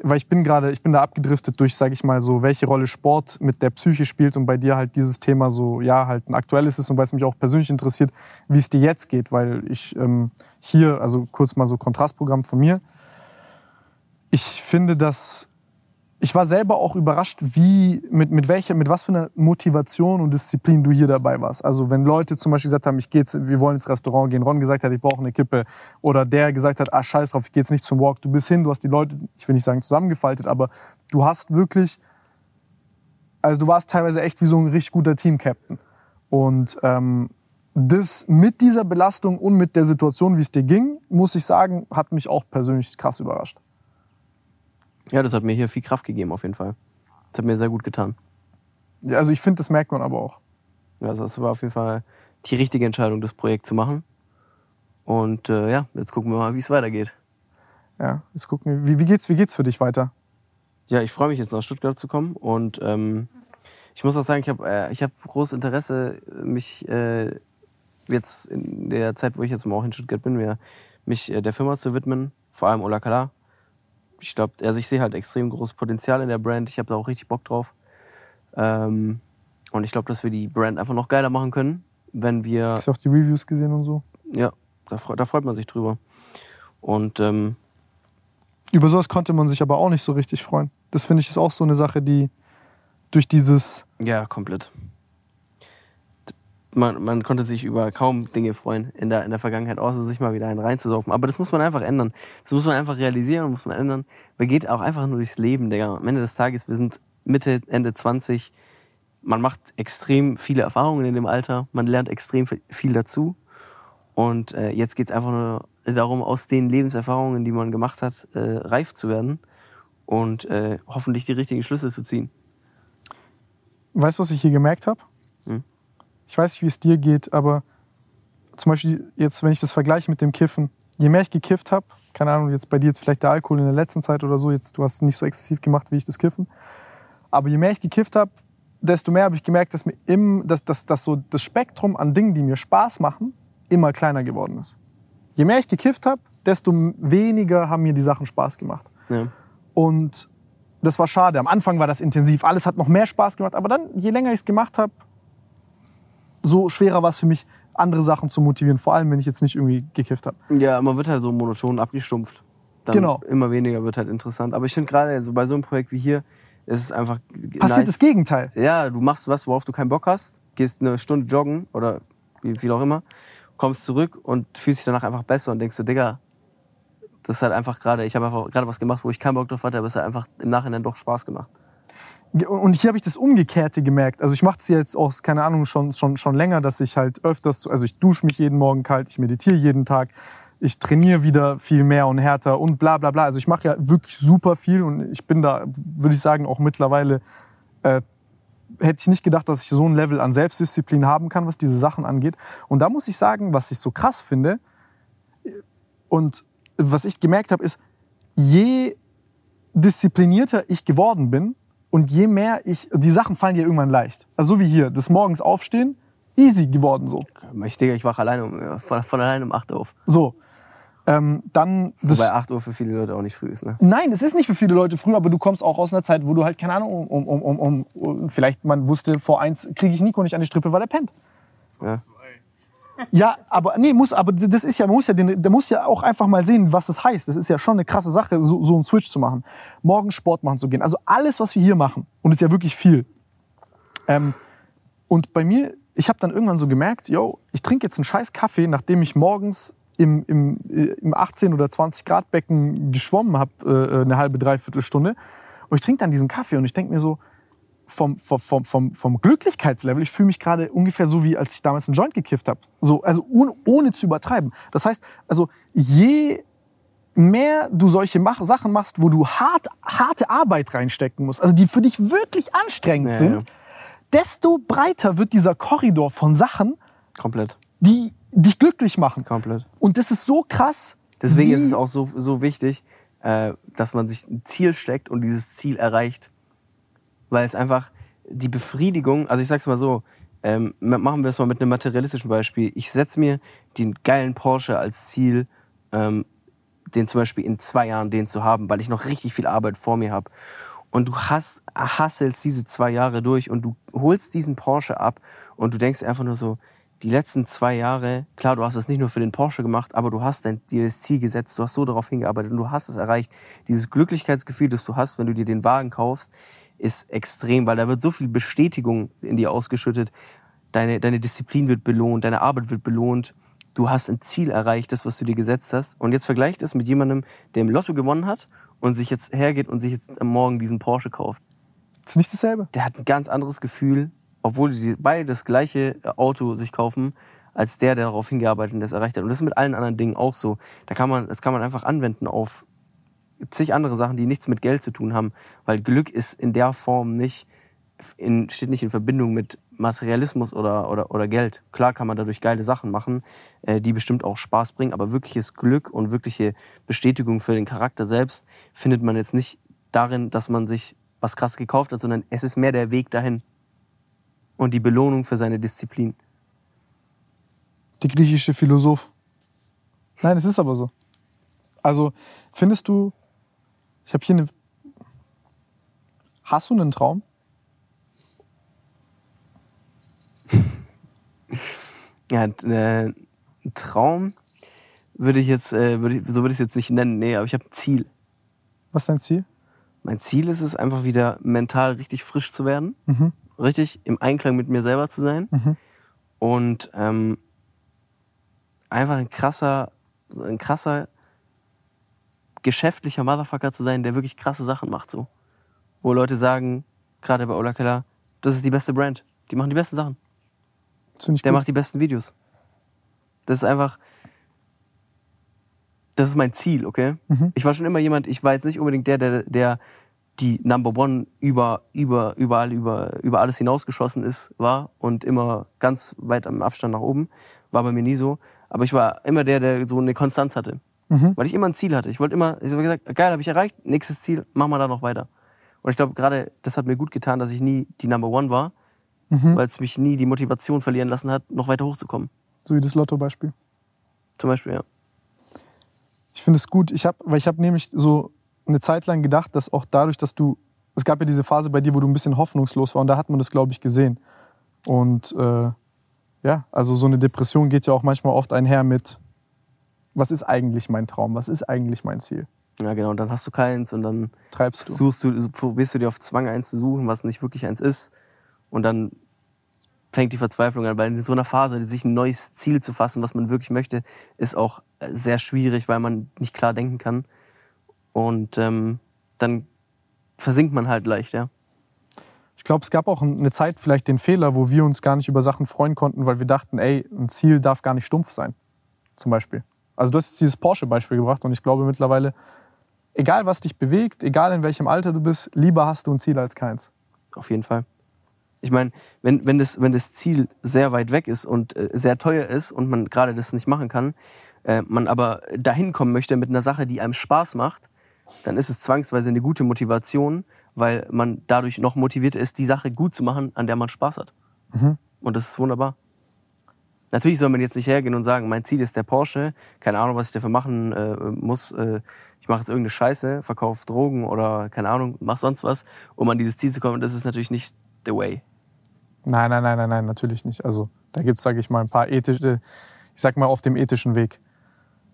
weil ich bin gerade, ich bin da abgedriftet durch, sage ich mal, so, welche Rolle Sport mit der Psyche spielt und bei dir halt dieses Thema so, ja, halt ein aktuelles ist und weil es mich auch persönlich interessiert, wie es dir jetzt geht, weil ich ähm, hier, also kurz mal so Kontrastprogramm von mir, ich finde, dass ich war selber auch überrascht, wie, mit, mit welcher, mit was für einer Motivation und Disziplin du hier dabei warst. Also wenn Leute zum Beispiel gesagt haben, ich gehe jetzt, wir wollen ins Restaurant gehen, Ron gesagt hat, ich brauche eine Kippe, oder der gesagt hat, ah scheiß drauf, ich gehe jetzt nicht zum Walk, du bist hin, du hast die Leute, ich will nicht sagen zusammengefaltet, aber du hast wirklich, also du warst teilweise echt wie so ein richtig guter Team-Captain. Und ähm, das mit dieser Belastung und mit der Situation, wie es dir ging, muss ich sagen, hat mich auch persönlich krass überrascht. Ja, das hat mir hier viel Kraft gegeben auf jeden Fall. Das hat mir sehr gut getan. Ja, also ich finde, das merkt man aber auch. Ja, Also das war auf jeden Fall die richtige Entscheidung, das Projekt zu machen. Und äh, ja, jetzt gucken wir mal, wie es weitergeht. Ja, jetzt gucken wir, wie, wie, geht's, wie geht's für dich weiter? Ja, ich freue mich jetzt nach Stuttgart zu kommen und ähm, ich muss auch sagen, ich habe äh, ich hab großes Interesse, mich äh, jetzt in der Zeit, wo ich jetzt mal auch in Stuttgart bin, mir, mich äh, der Firma zu widmen, vor allem Ola Kala. Ich glaube, also ich sehe halt extrem großes Potenzial in der Brand. Ich habe da auch richtig Bock drauf. Ähm, und ich glaube, dass wir die Brand einfach noch geiler machen können, wenn wir Hast du auch die Reviews gesehen und so? ja, da, da freut man sich drüber. Und ähm, Über sowas konnte man sich aber auch nicht so richtig freuen. Das finde ich ist auch so eine Sache, die durch dieses, ja, komplett. Man, man konnte sich über kaum Dinge freuen in der, in der Vergangenheit, außer sich mal wieder einen reinzusaufen. Aber das muss man einfach ändern. Das muss man einfach realisieren und muss man ändern. Man geht auch einfach nur durchs Leben, Digga. Am Ende des Tages, wir sind Mitte, Ende 20. Man macht extrem viele Erfahrungen in dem Alter. Man lernt extrem viel dazu. Und äh, jetzt geht's einfach nur darum, aus den Lebenserfahrungen, die man gemacht hat, äh, reif zu werden und äh, hoffentlich die richtigen Schlüsse zu ziehen. weißt du, was ich hier gemerkt habe? Ich weiß nicht, wie es dir geht, aber zum Beispiel jetzt, wenn ich das vergleiche mit dem Kiffen, je mehr ich gekifft habe, keine Ahnung, jetzt bei dir jetzt vielleicht der Alkohol in der letzten Zeit oder so, jetzt du hast es nicht so exzessiv gemacht wie ich das Kiffen, aber je mehr ich gekifft habe, desto mehr habe ich gemerkt, dass mir im, dass, dass, dass so das Spektrum an Dingen, die mir Spaß machen, immer kleiner geworden ist. Je mehr ich gekifft habe, desto weniger haben mir die Sachen Spaß gemacht. Ja. Und das war schade. Am Anfang war das intensiv. Alles hat noch mehr Spaß gemacht. Aber dann, je länger ich es gemacht habe, so schwerer war es für mich, andere Sachen zu motivieren. Vor allem, wenn ich jetzt nicht irgendwie gekifft habe. Ja, man wird halt so monoton abgestumpft. Dann Genau. Immer weniger wird halt interessant. Aber ich finde gerade so bei so einem Projekt wie hier, ist es einfach Passiert nice. das Gegenteil. Ja, du machst was, worauf du keinen Bock hast, gehst eine Stunde joggen oder wie viel auch immer, kommst zurück und fühlst dich danach einfach besser und denkst so, Digga, das ist halt einfach gerade, ich habe einfach gerade was gemacht, wo ich keinen Bock drauf hatte, aber es hat einfach im Nachhinein doch Spaß gemacht. Und hier habe ich das Umgekehrte gemerkt. Also ich mache es jetzt auch, keine Ahnung, schon, schon, schon länger, dass ich halt öfters, also ich dusche mich jeden Morgen kalt, ich meditiere jeden Tag, ich trainiere wieder viel mehr und härter und bla bla bla. Also ich mache ja wirklich super viel und ich bin da, würde ich sagen, auch mittlerweile äh, hätte ich nicht gedacht, dass ich so ein Level an Selbstdisziplin haben kann, was diese Sachen angeht. Und da muss ich sagen, was ich so krass finde und was ich gemerkt habe, ist, je disziplinierter ich geworden bin und je mehr ich, die Sachen fallen dir irgendwann leicht. Also so wie hier, des Morgens aufstehen, easy geworden so. Ich denke, ich wache alleine um, von, von alleine um 8 Uhr auf. So. Ähm, dann das, Wobei 8 Uhr für viele Leute auch nicht früh ist, ne? Nein, es ist nicht für viele Leute früh, aber du kommst auch aus einer Zeit, wo du halt, keine Ahnung, um, um, um, um, um vielleicht man wusste, vor eins kriege ich Nico nicht an die Strippe, weil er pennt. Ja. Ja, aber nee, muss, aber das ist ja, man muss ja, den, der muss ja auch einfach mal sehen, was das heißt. Das ist ja schon eine krasse Sache, so, so einen Switch zu machen. Morgen Sport machen zu gehen. Also alles, was wir hier machen, und ist ja wirklich viel. Ähm, und bei mir, ich habe dann irgendwann so gemerkt, yo, ich trinke jetzt einen scheiß Kaffee, nachdem ich morgens im, im, äh, im 18 oder 20 Grad Becken geschwommen habe, äh, eine halbe, dreiviertel Stunde. Und ich trinke dann diesen Kaffee und ich denke mir so, vom, vom, vom, vom Glücklichkeitslevel, ich fühle mich gerade ungefähr so, wie als ich damals einen Joint gekifft habe. So, also ohne, ohne zu übertreiben. Das heißt, also je mehr du solche mach Sachen machst, wo du hart, harte Arbeit reinstecken musst, also die für dich wirklich anstrengend Ja, sind, ja. desto breiter wird dieser Korridor von Sachen, Komplett. die dich glücklich machen. Komplett. Und das ist so krass. Deswegen ist es auch so, so wichtig, äh, dass man sich ein Ziel steckt und dieses Ziel erreicht. Weil es einfach die Befriedigung, also ich sag's mal so, ähm, ma- machen wir es mal mit einem materialistischen Beispiel. Ich setze mir den geilen Porsche als Ziel, ähm, den zum Beispiel in zwei Jahren den zu haben, weil ich noch richtig viel Arbeit vor mir habe. Und du hast, hasselst diese zwei Jahre durch und du holst diesen Porsche ab und du denkst einfach nur so, die letzten zwei Jahre, klar, du hast es nicht nur für den Porsche gemacht, aber du hast dein, dir das Ziel gesetzt, du hast so darauf hingearbeitet und du hast es erreicht. Dieses Glücklichkeitsgefühl, das du hast, wenn du dir den Wagen kaufst, ist extrem, weil da wird so viel Bestätigung in dir ausgeschüttet. Deine, deine Disziplin wird belohnt, deine Arbeit wird belohnt. Du hast ein Ziel erreicht, das, was du dir gesetzt hast. Und jetzt vergleich das mit jemandem, der im Lotto gewonnen hat und sich jetzt hergeht und sich jetzt am Morgen diesen Porsche kauft. ist nicht dasselbe. Der hat ein ganz anderes Gefühl, obwohl die beide das gleiche Auto sich kaufen, als der, der darauf hingearbeitet und das erreicht hat. Und das ist mit allen anderen Dingen auch so. Da kann man, das kann man einfach anwenden auf zig andere Sachen, die nichts mit Geld zu tun haben, weil Glück ist in der Form nicht, in, steht nicht in Verbindung mit Materialismus oder, oder, oder Geld. Klar kann man dadurch geile Sachen machen, äh, die bestimmt auch Spaß bringen, aber wirkliches Glück und wirkliche Bestätigung für den Charakter selbst findet man jetzt nicht darin, dass man sich was krass gekauft hat, sondern es ist mehr der Weg dahin und die Belohnung für seine Disziplin. Der griechische Philosoph. Nein, es ist aber so. Also, findest du, ich habe hier eine. Hast du einen Traum? Ja, äh, ein Traum würde ich jetzt, äh, würde ich, so würde ich es jetzt nicht nennen, nee, aber ich habe ein Ziel. Was ist dein Ziel? Mein Ziel ist es, einfach wieder mental richtig frisch zu werden, Mhm. richtig im Einklang mit mir selber zu sein Mhm. und ähm, einfach ein krasser, ein krasser geschäftlicher Motherfucker zu sein, der wirklich krasse Sachen macht so. Wo Leute sagen, gerade bei Ola Keller, das ist die beste Brand. Die machen die besten Sachen. Der gut. macht die besten Videos. Das ist einfach. Das ist mein Ziel, okay? Mhm. Ich war schon immer jemand, ich war jetzt nicht unbedingt der, der, der die Number One über, über, überall, über, über alles hinausgeschossen ist, war und immer ganz weit am Abstand nach oben. War bei mir nie so. Aber ich war immer der, der so eine Konstanz hatte. Mhm. Weil ich immer ein Ziel hatte. Ich wollte immer, ich habe gesagt, geil, habe ich erreicht, nächstes Ziel, machen wir da noch weiter. Und ich glaube, gerade das hat mir gut getan, dass ich nie die Number One war, Mhm. weil es mich nie die Motivation verlieren lassen hat, noch weiter hochzukommen. So wie das Lotto-Beispiel. Zum Beispiel, ja. Ich finde es gut. Ich hab, weil ich habe nämlich so eine Zeit lang gedacht, dass auch dadurch, dass du. Es gab ja diese Phase bei dir, wo du ein bisschen hoffnungslos war und da hat man das, glaube ich, gesehen. Und äh, ja, also so eine Depression geht ja auch manchmal oft einher mit, was ist eigentlich mein Traum? Was ist eigentlich mein Ziel? Ja, genau. Und dann hast du keins und dann Treibst du. suchst du, probierst du dir auf Zwang eins zu suchen, was nicht wirklich eins ist. Und dann fängt die Verzweiflung an, weil in so einer Phase, sich ein neues Ziel zu fassen, was man wirklich möchte, ist auch sehr schwierig, weil man nicht klar denken kann. Und ähm, dann versinkt man halt leicht, ja. Ich glaube, es gab auch eine Zeit, vielleicht den Fehler, wo wir uns gar nicht über Sachen freuen konnten, weil wir dachten, ey, ein Ziel darf gar nicht stumpf sein. Zum Beispiel. Also du hast jetzt dieses Porsche-Beispiel gebracht und ich glaube mittlerweile, egal was dich bewegt, egal in welchem Alter du bist, lieber hast du ein Ziel als keins. Auf jeden Fall. Ich meine, wenn, wenn, das, wenn das Ziel sehr weit weg ist und äh, sehr teuer ist und man gerade das nicht machen kann, äh, man aber dahin kommen möchte mit einer Sache, die einem Spaß macht, dann ist es zwangsweise eine gute Motivation, weil man dadurch noch motiviert ist, die Sache gut zu machen, an der man Spaß hat. Mhm. Und das ist wunderbar. Natürlich soll man jetzt nicht hergehen und sagen, mein Ziel ist der Porsche, keine Ahnung, was ich dafür machen äh, muss. Äh, ich mache jetzt irgendeine Scheiße, verkaufe Drogen oder keine Ahnung, mach sonst was, um an dieses Ziel zu kommen. Das ist natürlich nicht the way. Nein, nein, nein, nein, nein, natürlich nicht. Also da gibt's, sage ich mal, ein paar ethische, ich sag mal, auf dem ethischen Weg.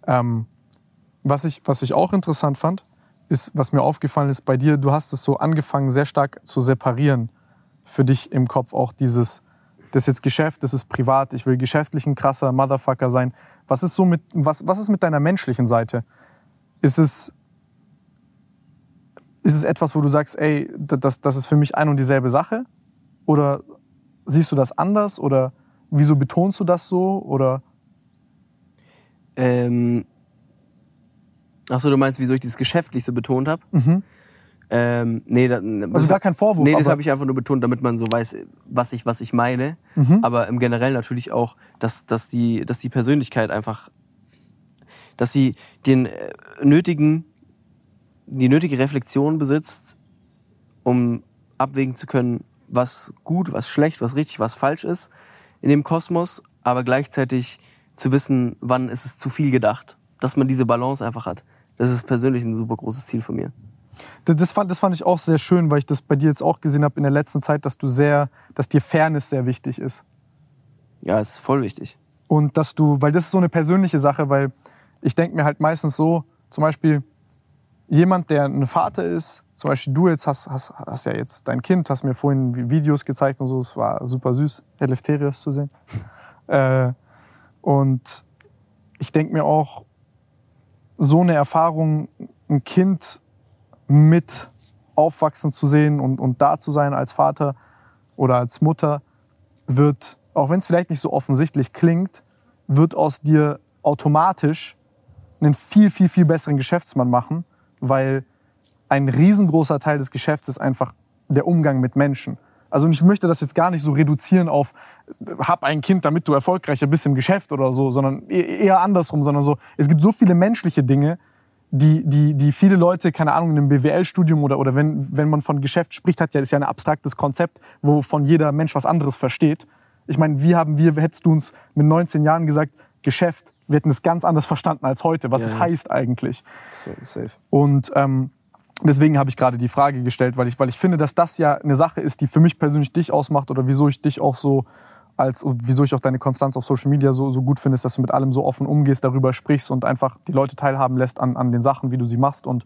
Ähm, was, ich, was ich auch interessant fand, ist, was mir aufgefallen ist bei dir, du hast es so angefangen, sehr stark zu separieren für dich im Kopf. Auch dieses, das ist jetzt Geschäft, das ist privat, ich will geschäftlich ein krasser Motherfucker sein. Was ist so mit, was, was ist mit deiner menschlichen Seite? Ist es, ist es etwas, wo du sagst, ey, das, das ist für mich ein und dieselbe Sache? Oder siehst du das anders? Oder wieso betonst du das so? Oder? Ähm, Achso, du meinst, wieso ich dieses geschäftlich so betont habe? Mhm. Ähm, nee, da, Also gar kein Vorwurf. nee, das habe ich einfach nur betont, damit man so weiß, was ich, was ich meine. Mhm. Aber im Generell natürlich auch, dass, dass, die, dass die Persönlichkeit einfach, dass sie den äh, nötigen, die nötige Reflexion besitzt, um abwägen zu können, was gut, was schlecht, was richtig, was falsch ist in dem Kosmos, aber gleichzeitig zu wissen, wann ist es zu viel gedacht. Dass man diese Balance einfach hat. Das ist persönlich ein super großes Ziel von mir. Das- fand, das fand ich auch sehr schön, weil ich das bei dir jetzt auch gesehen habe in der letzten Zeit, dass du sehr, dass dir Fairness sehr wichtig ist. Ja, ist voll wichtig. Und dass du, weil das ist so eine persönliche Sache, weil ich denke mir halt meistens so, zum Beispiel jemand, der ein Vater ist, zum Beispiel du jetzt hast, hast, hast ja jetzt dein Kind, hast mir vorhin Vi- Videos gezeigt und so, es war super süß, Eleftherios zu sehen. Äh, und ich denke mir auch, so eine Erfahrung, ein Kind mit aufwachsen zu sehen und, und da zu sein als Vater oder als Mutter, wird, auch wenn es vielleicht nicht so offensichtlich klingt, wird aus dir automatisch einen viel, viel, viel besseren Geschäftsmann machen, weil ein riesengroßer Teil des Geschäfts ist einfach der Umgang mit Menschen. Also ich möchte das jetzt gar nicht so reduzieren auf, hab ein Kind, damit du erfolgreicher bist im Geschäft oder so, sondern e- eher andersrum, sondern so, es gibt so viele menschliche Dinge, die, die, die viele Leute, keine Ahnung, in einem BWL-Studium oder, oder wenn, wenn man von Geschäft spricht, hat ja, ist ja ein abstraktes Konzept, wovon jeder Mensch was anderes versteht. Ich meine, wie haben wir, hättest du uns mit 19 Jahren gesagt, Geschäft, wir hätten es ganz anders verstanden als heute, was Ja, es heißt eigentlich. Safe. Und ähm, deswegen habe ich gerade die Frage gestellt, weil ich, weil ich finde, dass das ja eine Sache ist, die für mich persönlich dich ausmacht oder wieso ich dich auch so als wieso ich auch deine Konstanz auf Social Media so, so gut finde, ist, dass du mit allem so offen umgehst, darüber sprichst und einfach die Leute teilhaben lässt an, an den Sachen, wie du sie machst und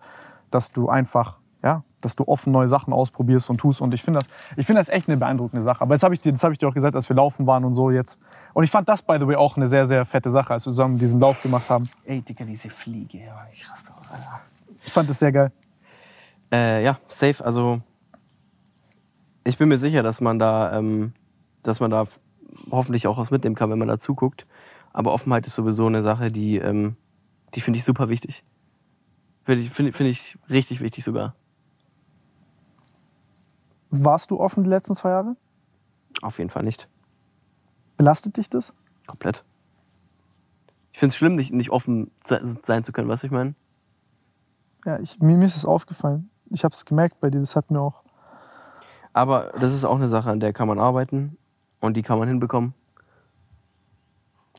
dass du einfach, ja, dass du offen neue Sachen ausprobierst und tust. Und ich finde das, ich finde das echt eine beeindruckende Sache. Aber jetzt habe ich, dir- das hab ich dir auch gesagt, als wir laufen waren und so jetzt. Und ich fand das, by the way, auch eine sehr, sehr fette Sache, als wir zusammen diesen Lauf gemacht haben. Ey, Digga, diese Fliege, ja, ich raste aus, Alter. Ich fand das sehr geil. Äh, ja, safe. Also ich bin mir sicher, dass man da, ähm, dass man da hoffentlich auch was mitnehmen kann, wenn man da zuguckt. Aber Offenheit ist sowieso eine Sache, die, ähm, die finde ich super wichtig. Finde ich, finde finde ich richtig wichtig sogar. Warst du offen die letzten zwei Jahre? Auf jeden Fall nicht. Belastet dich das? Komplett. Ich finde es schlimm, nicht, nicht offen se- sein zu können, weißt du, ich meine? Ja, ich, mir, mir ist es aufgefallen. Ich habe es gemerkt bei dir, das hat mir auch. Aber das ist auch eine Sache, an der kann man arbeiten und die kann man hinbekommen.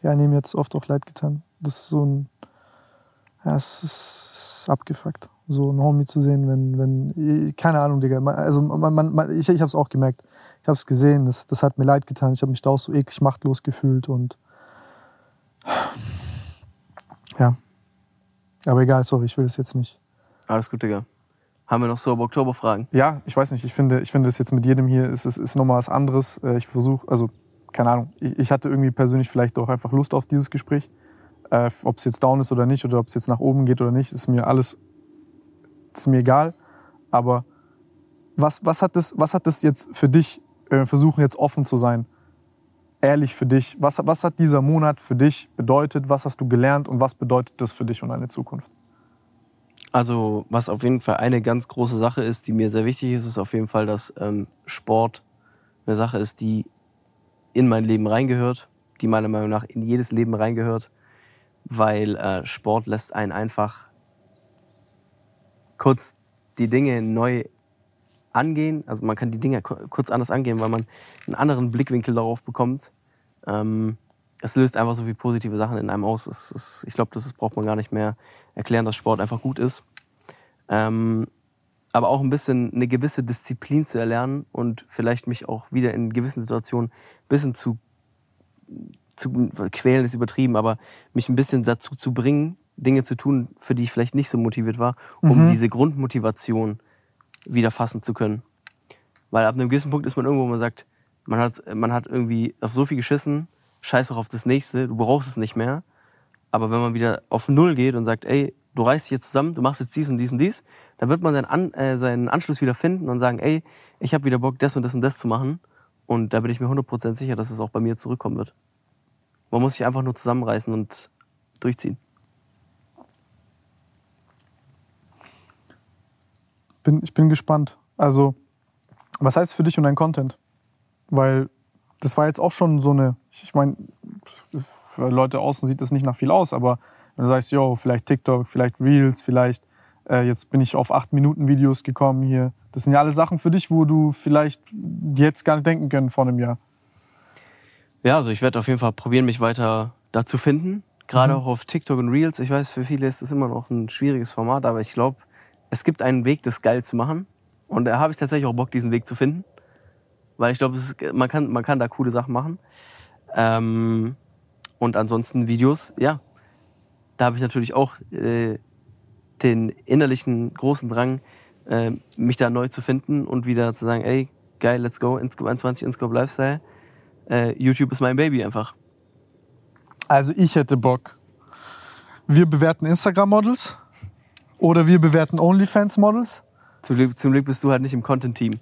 Ja, nee, mir hat es oft auch leid getan. Das ist so ein. Ja, es ist, abgefuckt. So ein Homie zu sehen, wenn, wenn. Keine Ahnung, Digga. Man- Also man, man, man, ich, ich habe es auch gemerkt. Ich habe es gesehen, das, das hat mir leid getan. Ich habe mich da auch so eklig machtlos gefühlt und. Ja. Aber egal, sorry, ich will das jetzt nicht. Alles gut, Digga. Haben wir noch so Oktober-Fragen? Ja, ich weiß nicht. Ich finde, ich finde das jetzt mit jedem hier ist, ist, ist nochmal was anderes. Äh, Ich versuche, also keine Ahnung. Ich, ich hatte irgendwie persönlich vielleicht auch einfach Lust auf dieses Gespräch. Äh, ob es jetzt down ist oder nicht oder ob es jetzt nach oben geht oder nicht, ist mir alles, ist mir egal. Aber was, was, hat das, was hat das jetzt für dich, wenn wir versuchen jetzt offen zu sein, ehrlich für dich, was, was hat dieser Monat für dich bedeutet, was hast du gelernt und was bedeutet das für dich und deine Zukunft? Also, was auf jeden Fall eine ganz große Sache ist, die mir sehr wichtig ist, ist auf jeden Fall, dass ähm, Sport eine Sache ist, die in mein Leben reingehört, die meiner Meinung nach in jedes Leben reingehört, weil äh, Sport lässt einen einfach kurz die Dinge neu angehen. Also man kann die Dinge kurz anders angehen, weil man einen anderen Blickwinkel darauf bekommt. Ähm, es löst einfach so viele positive Sachen in einem aus. Ist, ich glaube, das braucht man gar nicht mehr erklären, dass Sport einfach gut ist. Ähm, aber auch ein bisschen eine gewisse Disziplin zu erlernen und vielleicht mich auch wieder in gewissen Situationen ein bisschen zu, zu quälen, ist übertrieben, aber mich ein bisschen dazu zu bringen, Dinge zu tun, für die ich vielleicht nicht so motiviert war, um mhm. diese Grundmotivation wieder fassen zu können. Weil ab einem gewissen Punkt ist man irgendwo, wo man sagt, man hat, man hat irgendwie auf so viel geschissen, scheiß auch auf das nächste, du brauchst es nicht mehr. Aber wenn man wieder auf Null geht und sagt, ey, du reißt dich jetzt zusammen, du machst jetzt dies und dies und dies, dann wird man seinen, An äh, seinen Anschluss wieder finden und sagen, ey, ich habe wieder Bock, das und das und das zu machen. Und da bin ich mir 100% sicher, dass es auch bei mir zurückkommen wird. Man muss sich einfach nur zusammenreißen und durchziehen. Bin, ich bin gespannt. Also, was heißt für dich und dein Content? Weil das war jetzt auch schon so eine, ich meine, für Leute außen sieht das nicht nach viel aus, aber wenn du sagst, yo, vielleicht TikTok, vielleicht Reels, vielleicht äh, jetzt bin ich auf 8-Minuten-Videos gekommen hier. Das sind ja alle Sachen für dich, wo du vielleicht jetzt gar nicht denken können vor einem Jahr. Ja, also ich werde auf jeden Fall probieren, mich weiter da zu finden. Gerade mhm. auch auf TikTok und Reels. Ich weiß, für viele ist das immer noch ein schwieriges Format, aber ich glaube, es gibt einen Weg, das geil zu machen. Und da habe ich tatsächlich auch Bock, diesen Weg zu finden. Weil ich glaube, man kann, man kann da coole Sachen machen. Ähm, und ansonsten Videos, ja, da habe ich natürlich auch äh, den innerlichen großen Drang, äh, mich da neu zu finden und wieder zu sagen, ey, geil, let's go, Inscope 21, Inscope Lifestyle. Äh, YouTube ist mein Baby einfach. Also ich hätte Bock. Wir bewerten Instagram-Models oder wir bewerten OnlyFans-Models. Zum Glück, zum Glück bist du halt nicht im Content-Team.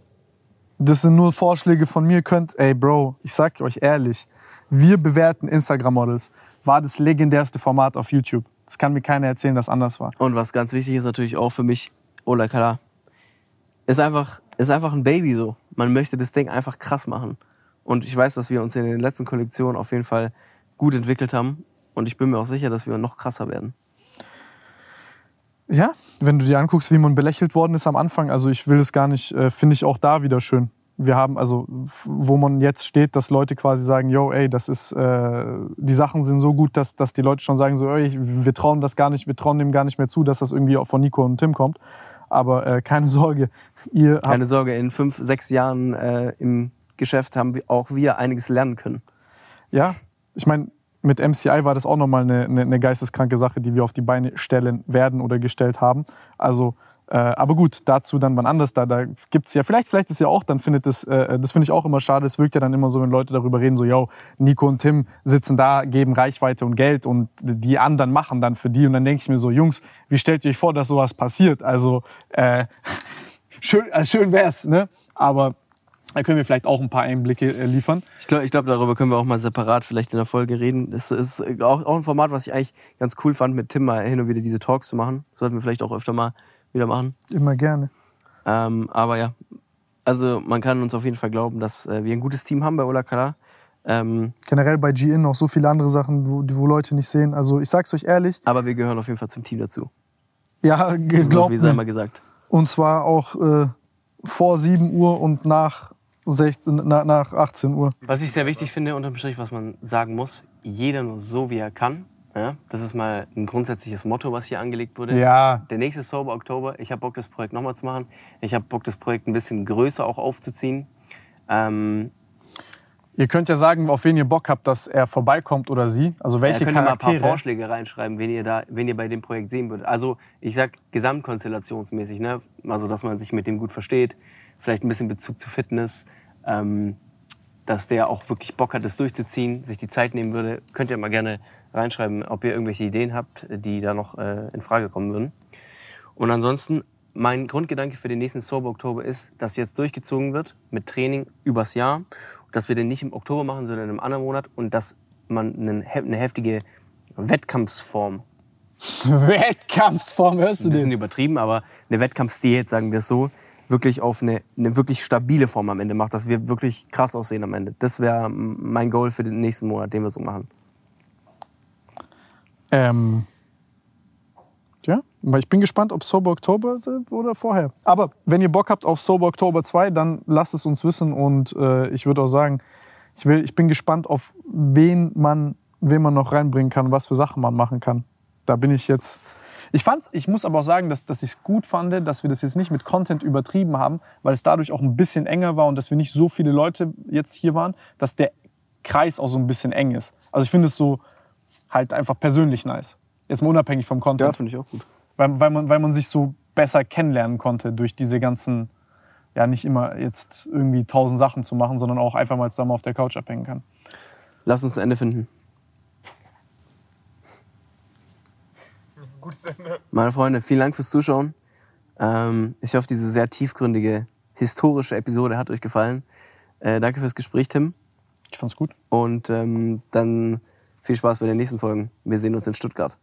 Das sind nur Vorschläge von mir. Könnt, ey Bro, ich sag euch ehrlich, wir bewerten Instagram-Models. War das legendärste Format auf YouTube. Das kann mir keiner erzählen, dass anders war. Und was ganz wichtig ist natürlich auch für mich, Ola Kala, ist einfach, ist einfach ein Baby so. Man möchte das Ding einfach krass machen. Und ich weiß, dass wir uns in den letzten Kollektionen auf jeden Fall gut entwickelt haben. Und ich bin mir auch sicher, dass wir noch krasser werden. Ja, wenn du dir anguckst, wie man belächelt worden ist am Anfang, also ich will das gar nicht, äh, finde ich auch da wieder schön wir haben also, wo man jetzt steht, dass Leute quasi sagen, yo, ey, das ist, äh, die Sachen sind so gut, dass, dass die Leute schon sagen so, ey, wir trauen das gar nicht, wir trauen dem gar nicht mehr zu, dass das irgendwie auch von Nico und Tim kommt. Aber äh, keine Sorge, ihr habt Keine Sorge, in fünf, sechs Jahren äh, im Geschäft haben wir auch wir einiges lernen können. Ja, ich meine, mit MCI war das auch nochmal eine, eine, eine geisteskranke Sache, die wir auf die Beine stellen werden oder gestellt haben. Also äh, aber gut, dazu dann wann anders. Da, da gibt es ja, vielleicht, vielleicht ist ja auch, dann findet das, äh, das finde ich auch immer schade. Es wirkt ja dann immer so, wenn Leute darüber reden, so, yo, Nico und Tim sitzen da, geben Reichweite und Geld und die anderen machen dann für die. Und dann denke ich mir so, Jungs, wie stellt ihr euch vor, dass sowas passiert? Also, äh, schön, also schön wär's, ne? Aber da können wir vielleicht auch ein paar Einblicke äh, liefern. Ich glaube, ich glaub, darüber können wir auch mal separat vielleicht in der Folge reden. Das ist auch, auch ein Format, was ich eigentlich ganz cool fand, mit Tim mal hin und wieder diese Talks zu machen. Sollten wir vielleicht auch öfter mal wieder machen. Immer gerne. Ähm, aber ja, also man kann uns auf jeden Fall glauben, dass äh, wir ein gutes Team haben bei Ola Kala. Ähm, Generell bei GIN noch so viele andere Sachen, wo, wo Leute nicht sehen. Also ich sag's euch ehrlich. Aber wir gehören auf jeden Fall zum Team dazu. Ja, glaubt so, wie sei mal gesagt. Und zwar auch äh, vor 7 Uhr und nach, 16, na, nach 18 Uhr. Was ich sehr wichtig finde, unterm Strich, was man sagen muss, jeder nur so, wie er kann. Ja, das ist mal ein grundsätzliches Motto, was hier angelegt wurde. Ja. Der nächste Sober Oktober. Ich habe Bock, das Projekt nochmal zu machen. Ich habe Bock, das Projekt ein bisschen größer auch aufzuziehen. Ähm, ihr könnt ja sagen, auf wen ihr Bock habt, dass er vorbeikommt oder sie. Also welche ja, könnt Charaktere. Ihr mal ein paar Vorschläge reinschreiben, wen ihr da, wen ihr bei dem Projekt sehen würdet. Also ich sag gesamtkonstellationsmäßig, ne? Also dass man sich mit dem gut versteht, vielleicht ein bisschen Bezug zu Fitness. Ähm, dass der auch wirklich Bock hat, das durchzuziehen, sich die Zeit nehmen würde, könnt ihr mal gerne reinschreiben, ob ihr irgendwelche Ideen habt, die da noch äh, in Frage kommen würden. Und ansonsten, mein Grundgedanke für den nächsten Sober Oktober ist, dass jetzt durchgezogen wird mit Training übers Jahr, dass wir den nicht im Oktober machen, sondern im anderen Monat und dass man eine heftige Wettkampfsform Wettkampfsform, hörst du den? Ein bisschen übertrieben, aber eine Wettkampfsdiät, sagen wir es so, wirklich auf eine, eine wirklich stabile Form am Ende macht, dass wir wirklich krass aussehen am Ende. Das wäre mein Goal für den nächsten Monat, den wir so machen. Ähm, ja, ich bin gespannt, ob Sober Oktober oder vorher. Aber wenn ihr Bock habt auf Sober Oktober 2, dann lasst es uns wissen und äh, ich würde auch sagen, ich, will, ich bin gespannt auf wen man, wen man noch reinbringen kann, was für Sachen man machen kann. Da bin ich jetzt. Ich fand's, ich muss aber auch sagen, dass, dass ich es gut fand, dass wir das jetzt nicht mit Content übertrieben haben, weil es dadurch auch ein bisschen enger war und dass wir nicht so viele Leute jetzt hier waren, dass der Kreis auch so ein bisschen eng ist. Also ich finde es so halt einfach persönlich nice. Jetzt mal unabhängig vom Content. Ja, finde ich auch gut. Weil, weil, man, weil man sich so besser kennenlernen konnte durch diese ganzen, ja nicht immer jetzt irgendwie tausend Sachen zu machen, sondern auch einfach mal zusammen auf der Couch abhängen kann. Lass uns ein Ende finden. Gutes Ende. Meine Freunde, vielen Dank fürs Zuschauen. Ähm, ich hoffe, diese sehr tiefgründige, historische Episode hat euch gefallen. Äh, danke fürs Gespräch, Tim. Ich fand's gut. Und ähm, dann viel Spaß bei den nächsten Folgen. Wir sehen uns in Stuttgart.